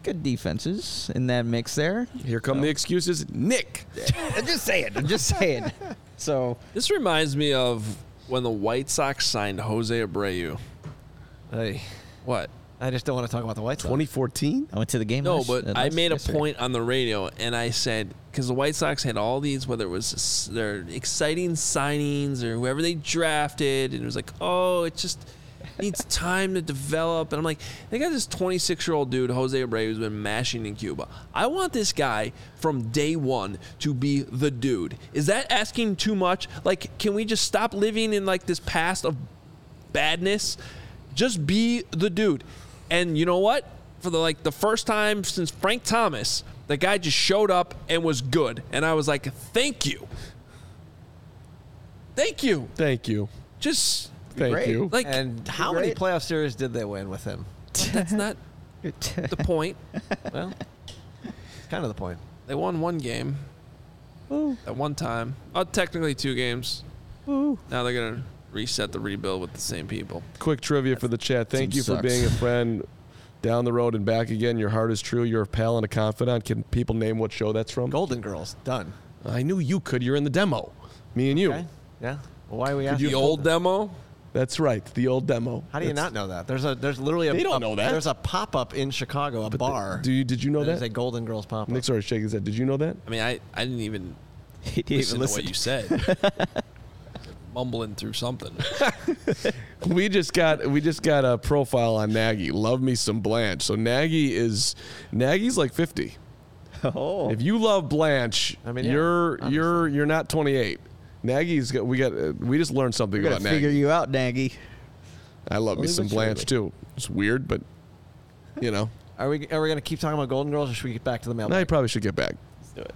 Good defenses in that mix there. Here come the excuses. Nick. I'm just saying. I'm just saying. So This reminds me of when the White Sox signed Jose Abreu. Hey, What? I just don't want to talk about the White Sox. 2014? I went to the game. No, last- but uh, I last- made a point on the radio, and I said because the White Sox had all these, whether it was their exciting signings or whoever they drafted, and it was like, oh, it just needs time to develop. And I'm like, they got this 26 year old dude, Jose Abreu, who's been mashing in Cuba. I want this guy from day one to be the dude. Is that asking too much? Like, can we just stop living in like this past of badness? Just be the dude. And you know what? For the like the first time since Frank Thomas, the guy just showed up and was good. And I was like, "Thank you. Thank you." Thank you. Just Thank Great. you. like And how many Great. playoff series did they win with him? that's not the point. Well, it's kind of the point. They won one game at one time. Oh, technically two games. Ooh. Now they're gonna reset the rebuild with the same people. Quick trivia for the chat. Thank Team you for sucks. being a friend down the road and back again. Your heart is true. You're a pal and a confidant. Can people name what show that's from? Golden Girls done. I knew you could. You're in the demo. Me and you. Okay. Yeah. Well, why are we asking? The old demo. That's right. The old demo. How do you That's- not know that? There's a there's literally a They don't a- know that. There's a pop up in Chicago, a bar. Do you, did you know that? There's that? a Golden Girls pop up. Nick's already shaking his head. Did you know that? I mean, I, I didn't even He didn't listen, even to what you said. mumbling through something. we just got we just got a profile on Nagy. Love me some Blanche. So Nagy is Nagy's like 50. Oh, If you love Blanche, I mean, yeah, you're you're you're not 28. Nagy's got we got uh, we just learned something we about gotta figure you out, Nagy. I love me some but Blanche too. It's weird, but you know, Are we are we gonna keep talking about Golden Girls, or should we get back to the mail? now you probably should get back. Let's do it.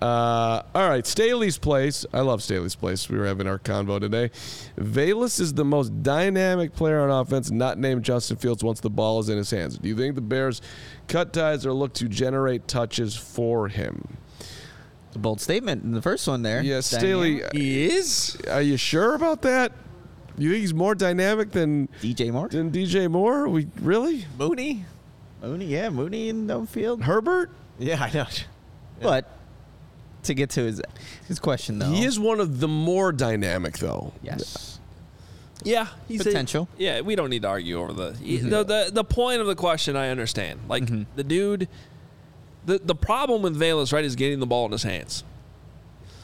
Uh, all right, Staley's place. I love Staley's place. We were having our convo today. Velus is the most dynamic player on offense, not named Justin Fields once the ball is in his hands. Do you think the Bears cut ties or look to generate touches for him? It's a bold statement in the first one there. Yeah, Staley, Dynamic. he uh, is. are you sure about that? You think he's more dynamic than DJ Moore. than DJ Moore? We really Mooney. Mooney, yeah, Mooney in the field. Herbert? Yeah, I know. But to get to his his question though, He is one of the more dynamic though. yes. Yeah, he's a- Potential. yeah, we don't need to argue over the mm-hmm. the, the the point of the question. I understand. Like mm-hmm. the dude, the the problem with Velus right is getting the ball in his hands.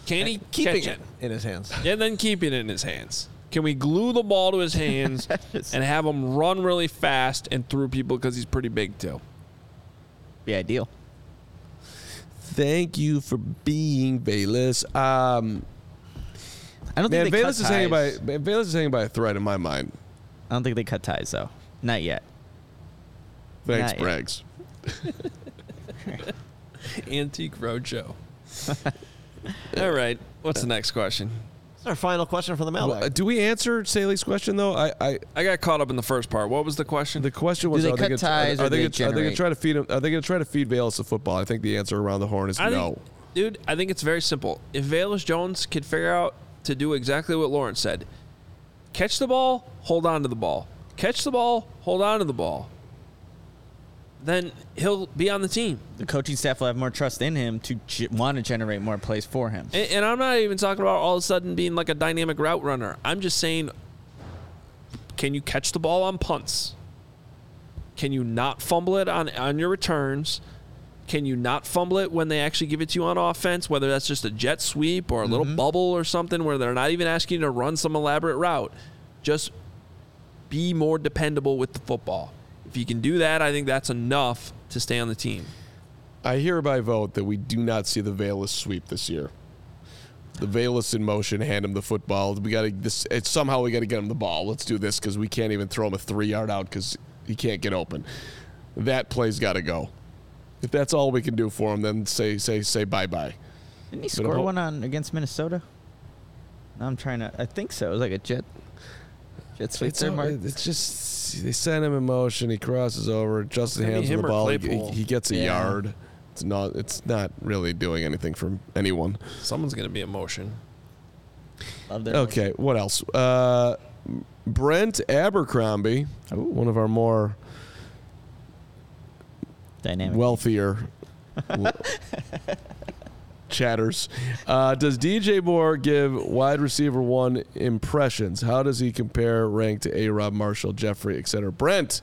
Can he Keeping catch it in his hands. and then keeping it in his hands? Can we glue the ball to his hands and have him run really fast and through people because he's pretty big too? Be ideal. Thank you for being Velus. Um, I don't man, think they Velus cut is hanging by ties. man, Velus is hanging by a thread in my mind. I don't think they cut ties though. Not yet. Thanks, Not yet. Braggs. Antique Roadshow. All right, what's the next question? That's our final question for the Well, mailbag. uh, do we answer Staley's question though? I, I I got caught up in the first part. What was the question? the question was they are cut gonna, ties are, or they, they gonna, are they gonna try to feed him? Are they gonna try to feed Velus the football? I think the answer around the horn is I no. think, dude, I think it's very simple. If Velus Jones could figure out to do exactly what Lawrence said, catch the ball, hold on to the ball, catch the ball, hold on to the ball, then he'll be on the team. The coaching staff will have more trust in him to g- want to generate more plays for him. And, and I'm not even talking about all of a sudden being like a dynamic route runner. I'm just saying, can you catch the ball on punts? Can you not fumble it on, on your returns? Can you not fumble it when they actually give it to you on offense, whether that's just a jet sweep or a little mm-hmm. bubble or something where they're not even asking you to run some elaborate route? Just be more dependable with the football. If you can do that, I think that's enough to stay on the team. I hereby vote that we do not see the Velus sweep this year. The Velus in motion, hand him the football. We got to this. It's somehow we got to get him the ball. Let's do this because we can't even throw him a three yard out because he can't get open. That play's got to go. If that's all we can do for him, then say say say bye bye. Didn't he But score one on against Minnesota? I'm trying to. I think so. It was like a jet. Jet sweep It's, there, all- Mark. it's just they send him in motion. He crosses over. Justin Maybe hands him him the ball. He, he gets a Yeah. yard. It's not. It's not really doing anything for anyone. Someone's going to be in motion. Love that. Okay, what else? Uh, Brent Abercrombie, one of our more Dynamic. wealthier w- chatters. Uh, does DJ Moore give wide receiver one impressions? How does he compare rank to A. Rob Marshall, Jeffery, etc.? Brent,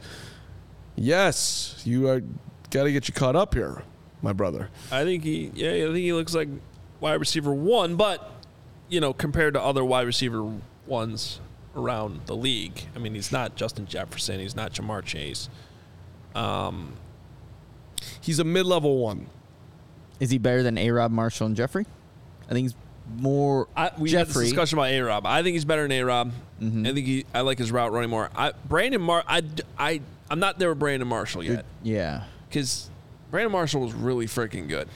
yes, you are got to get you caught up here, my brother. I think he, yeah, I think he looks like wide receiver one, but you know, compared to other wide receiver ones around the league, I mean, he's not Justin Jefferson, he's not Ja'Marr Chase. Um, He's a mid-level one. Is he better than A. Rob, Marshall, and Jeffery? I think he's more I, we had this discussion about A Rob. I think he's better than A Rob. Mhm. I think he, I like his route running more. I Brandon Mar, I, I, I'm not there with Brandon Marshall yet Yeah. because Brandon Marshall was really freaking good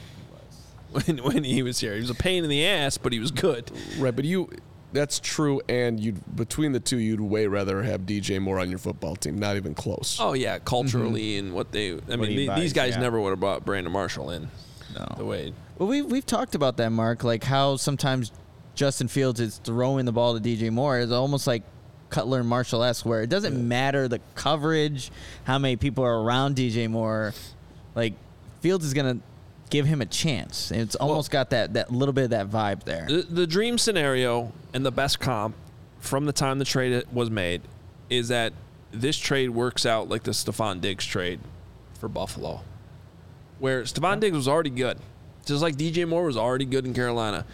when when he was here. He was a pain in the ass, but he was good. Right, but you that's true and you between the two you'd way rather have DJ Moore on your football team, not even close. Oh yeah, culturally and what they. I mean, he the- buys, these guys yeah. never would have brought Brandon Marshall in the No. way. Well, we've we've talked about that, Mark. Like how sometimes Justin Fields is throwing the ball to DJ Moore. It's almost like Cutler and Marshall esque, where it doesn't matter the coverage, how many people are around DJ Moore. Like Fields is gonna give him a chance. It's almost got that that little bit of that vibe there. The, the dream scenario and the best comp from the time the trade was made is that this trade works out like the Stefon Diggs trade for Buffalo, where Stefon Diggs was already good, just like DJ Moore was already good in Carolina,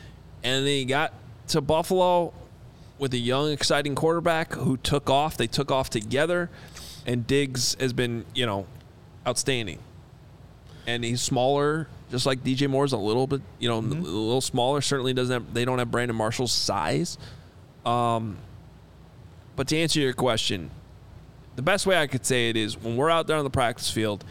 and then he got to Buffalo with a young, exciting quarterback who took off. They took off together, and Diggs has been, you know, outstanding. And he's smaller, just like DJ Moore's a little bit, you know, a little smaller. Certainly doesn't have. They don't have Brandon Marshall's size. Um, but to answer your question, the best way I could say it is when we're out there on the practice field,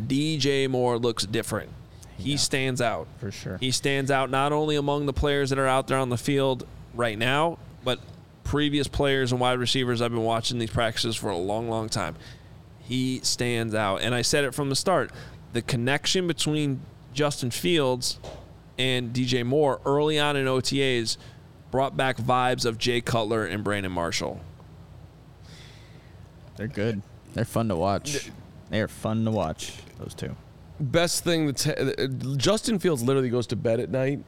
DJ Moore looks different. He stands out. For sure. He stands out not only among the players that are out there on the field right now, but previous players and wide receivers. I've been watching these practices for a long, long time. He stands out. And I said it from the start the connection between Justin Fields and DJ Moore early on in OTAs brought back vibes of Jay Cutler and Brandon Marshall. They're good. They're fun to watch. They are fun to watch. Those two. Best thing that's uh, Justin Fields literally goes to bed at night.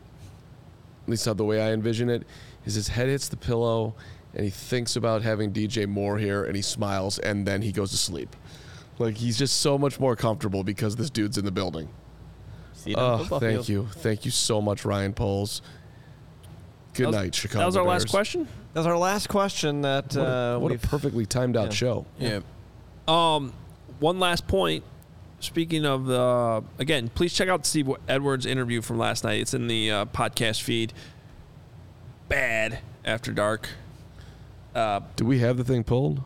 At least how the way I envision it is his head hits the pillow and he thinks about having DJ Moore here and he smiles and then he goes to sleep. Like he's just so much more comfortable because this dude's in the building. See it on Oh, football thank field. you, thank you so much, Ryan Poles. Good was- night, Chicago. That was our last Bears. question. That's our last question. That What, a, uh, what a perfectly timed out yeah. show. Yeah. Um, one last point. Speaking of the again, please check out Steve Edwards' interview from last night. It's in the uh, podcast feed. Bad after dark. Uh, Do we have the thing pulled?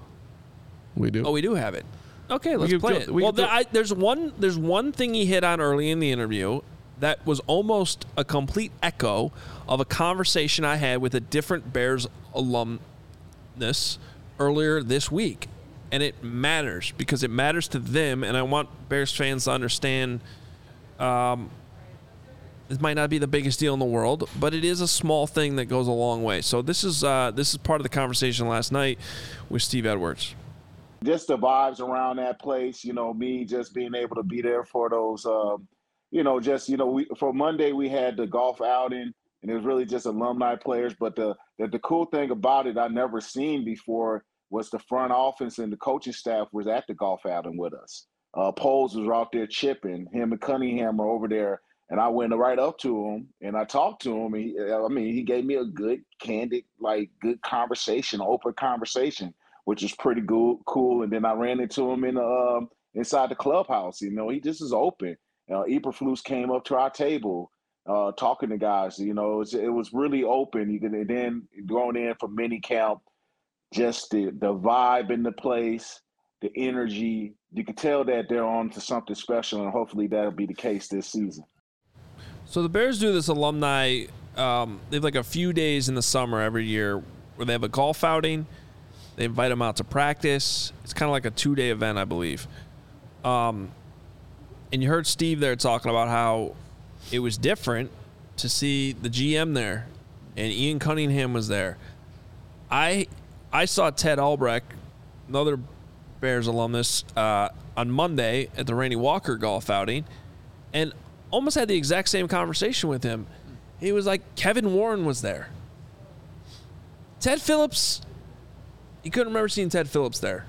We do. oh, we do have it. Okay, let's play it. we Well, go- I, there's one. There's one thing he hit on early in the interview that was almost a complete echo of a conversation I had with a different Bears alumnus earlier this week. And it matters because it matters to them. And I want Bears fans to understand um, this might not be the biggest deal in the world, but it is a small thing that goes a long way. So this is uh, this is part of the conversation last night with Steve Edwards. just the vibes around that place. You know, me just being able to be there for those. Um, you know, just you know, we for Monday we had the golf outing, and it was really just alumni players. But the the, the cool thing about it, I never seen before, was the front office and the coaching staff was at the golf outing with us. Uh, Poles was out there chipping. Him and Cunningham are over there. And I went right up to him and I talked to him. He, I mean, he gave me a good, candid, like good conversation, open conversation which is pretty good, cool. And then I ran into him in the um, inside the clubhouse. You know, he just is open. Uh, Eberflus came up to our table, uh, talking to guys. You know, it was, it was really open. You can and then going in for mini camp, just the the vibe in the place, the energy. You can tell that they're on to something special, and hopefully that'll be the case this season. So the Bears do this alumni. Um, they have like a few days in the summer every year where they have a golf outing. They invite them out to practice. It's kind of like a two day event, I believe. Um, and you heard Steve there talking about how it was different to see the GM there, and Ian Cunningham was there. I I saw Ted Albrecht, another Bears alumnus, uh, on Monday at the Randy Walker golf outing, and almost had the exact same conversation with him. He was like, Kevin Warren was there. Ted Phillips, you couldn't remember seeing Ted Phillips there.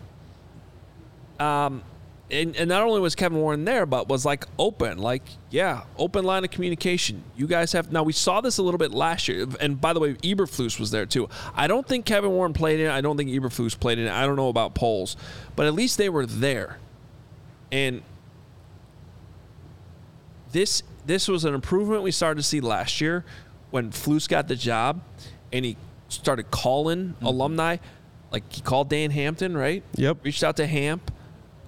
Um, and, and not only was Kevin Warren there, but was like open, like, yeah, open line of communication. You guys have, now we saw this a little bit last year. And by the way, Eberflus was there too. I don't think Kevin Warren played in it. I don't think Eberflus played in it. I don't know about Poles, but at least they were there. And this this was an improvement we started to see last year when Flus got the job and he started calling mm-hmm. alumni. Like he called Dan Hampton, right? Yep. Reached out to Hamp.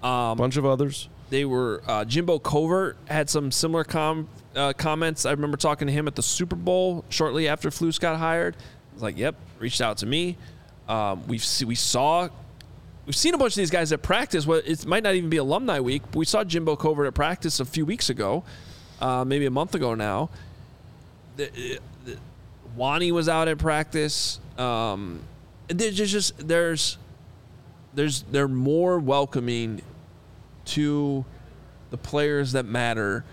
Um, Bunch of others. they were uh, Jimbo Covert had some similar com- uh, comments. I remember talking to him at the Super Bowl shortly after Flus got hired. I was like, "Yep," reached out to me. Um, we've see, we saw we've seen a bunch of these guys at practice. Well, it might not even be alumni week. But we saw Jimbo Covert at practice a few weeks ago, uh, maybe a month ago now. The, the, Wani was out at practice. Um, there's just, just there's there's they're more welcoming to the players that matter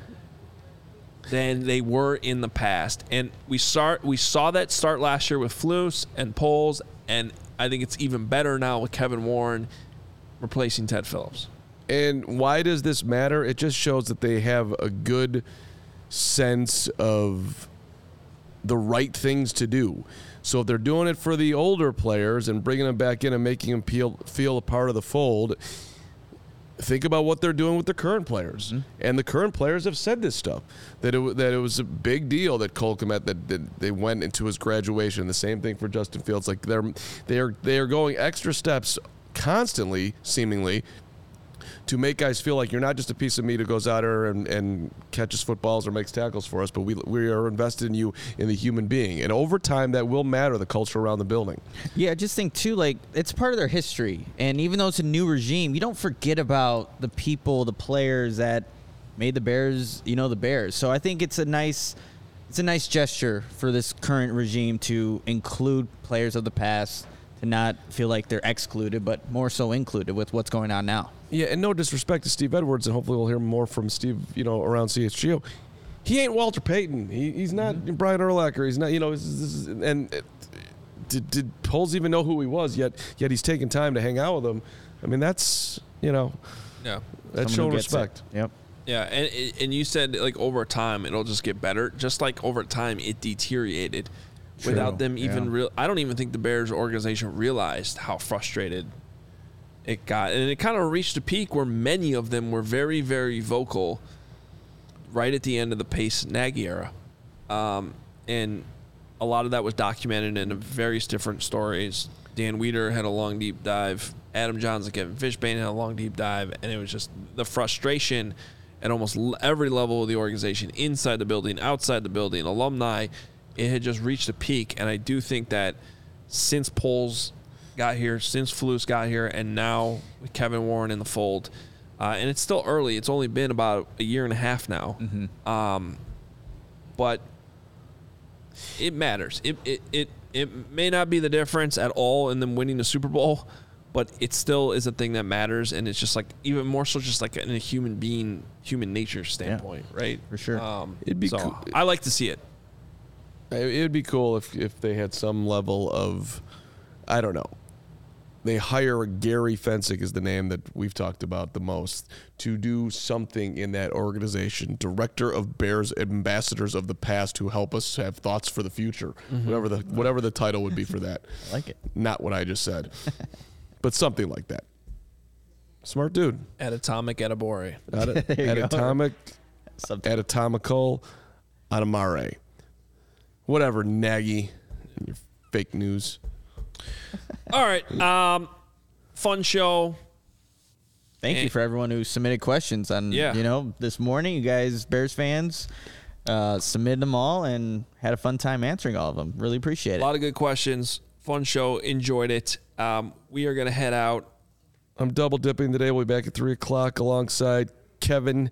than they were in the past. And we start we saw that start last year with Flus and Poles, and I think it's even better now with Kevin Warren replacing Ted Phillips. And why does this matter? It just shows that they have a good sense of the right things to do. So if they're doing it for the older players and bringing them back in and making them feel feel a part of the fold, think about what they're doing with the current players. Mm-hmm. And the current players have said this stuff that it that it was a big deal that Cole Kmet that, that they went into his graduation. The same thing for Justin Fields. Like they're they are they are going extra steps constantly, seemingly. To make guys feel like you're not just a piece of meat who goes out there and, and catches footballs or makes tackles for us, but we, we are invested in you in the human being. And over time, that will matter the culture around the building. Yeah, I just think too, like it's part of their history, and even though it's a new regime, you don't forget about the people, the players that made the Bears, you know, the Bears. So I think it's a nice, it's a nice gesture for this current regime to include players of the past, to not feel like they're excluded, but more so included with what's going on now. Yeah, and no disrespect to Steve Edwards, and hopefully we'll hear more from Steve, you know, around CHGO. He ain't Walter Payton. He, he's not Brian Urlacher. He's not, you know, this is, and uh, did, did Poles even know who he was yet? Yet he's taking time to hang out with him. I mean, that's you know, Yeah. that's Someone showing who gets it. respect. Yep. Yeah, and and you said like over time it'll just get better. Just like over time it deteriorated, without them even yeah. real. I don't even think the Bears organization realized how frustrated it got, and it kind of reached a peak where many of them were very very vocal. Right at the end of the Pace Nagy era, um, and a lot of that was documented in various different stories. Dan Wiederer had a long deep dive. Adam Jahns and Kevin Fishbain had a long deep dive, and it was just the frustration at almost every level of the organization, inside the building, outside the building, alumni. It had just reached a peak, and I do think that since Poles got here, since Flus got here, and now with Kevin Warren in the fold, uh, and it's still early. It's only been about a year and a half now, um, but it matters. It, it it it may not be the difference at all in them winning the Super Bowl, but it still is a thing that matters, and it's just like even more so, just like in a human being, human nature standpoint, right? for sure. Um, It'd be so cool- I like to see it. It would be cool if if they had some level of, I don't know. They hire Gary Fencik is the name that we've talked about the most to do something in that organization. Director of Bears Ambassadors of the Past who help us have thoughts for the future. Mm-hmm. Whatever the whatever the title would be for that. I like it. Not what I just said, but something like that. Smart dude. At Atomic Edibore. At, you at go. atomic, Something. anatomical, atomare. Whatever, Nagy. and Your fake news. All right, um, fun show. Thank you for everyone who submitted questions on Yeah. you know this morning. You guys, Bears fans, uh, submitted them all and had a fun time answering all of them. Really appreciate it. A lot of good questions. Fun show. Enjoyed it. Um, we are gonna head out. I'm double dipping today. We'll be back at three o'clock alongside Kevin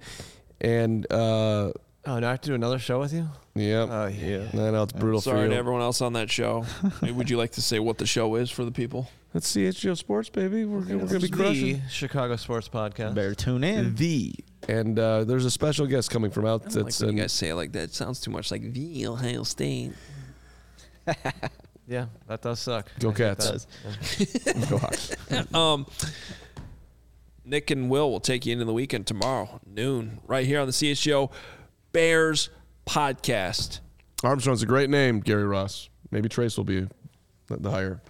and uh Oh, now I have to do another show with you? yeah. Oh, yeah. I know it's brutal for Sorry you. to everyone else on that show. Would you like to say what the show is for the people? Let's see HBO Sports, baby. We're, we're gonna be crushing. The. Chicago Sports Podcast. Better tune in. The and uh, there's a special guest coming from out. That's like when you guys say it like that. It sounds too much like the Ohio State. Yeah, that does suck. Go I hate Cats. that. Go Hawks. Um, Nick and Will will take you into the weekend tomorrow noon right here on the CHGO Bears podcast. Armstrong's a great name, Gary Ross. Maybe Trace will be the higher.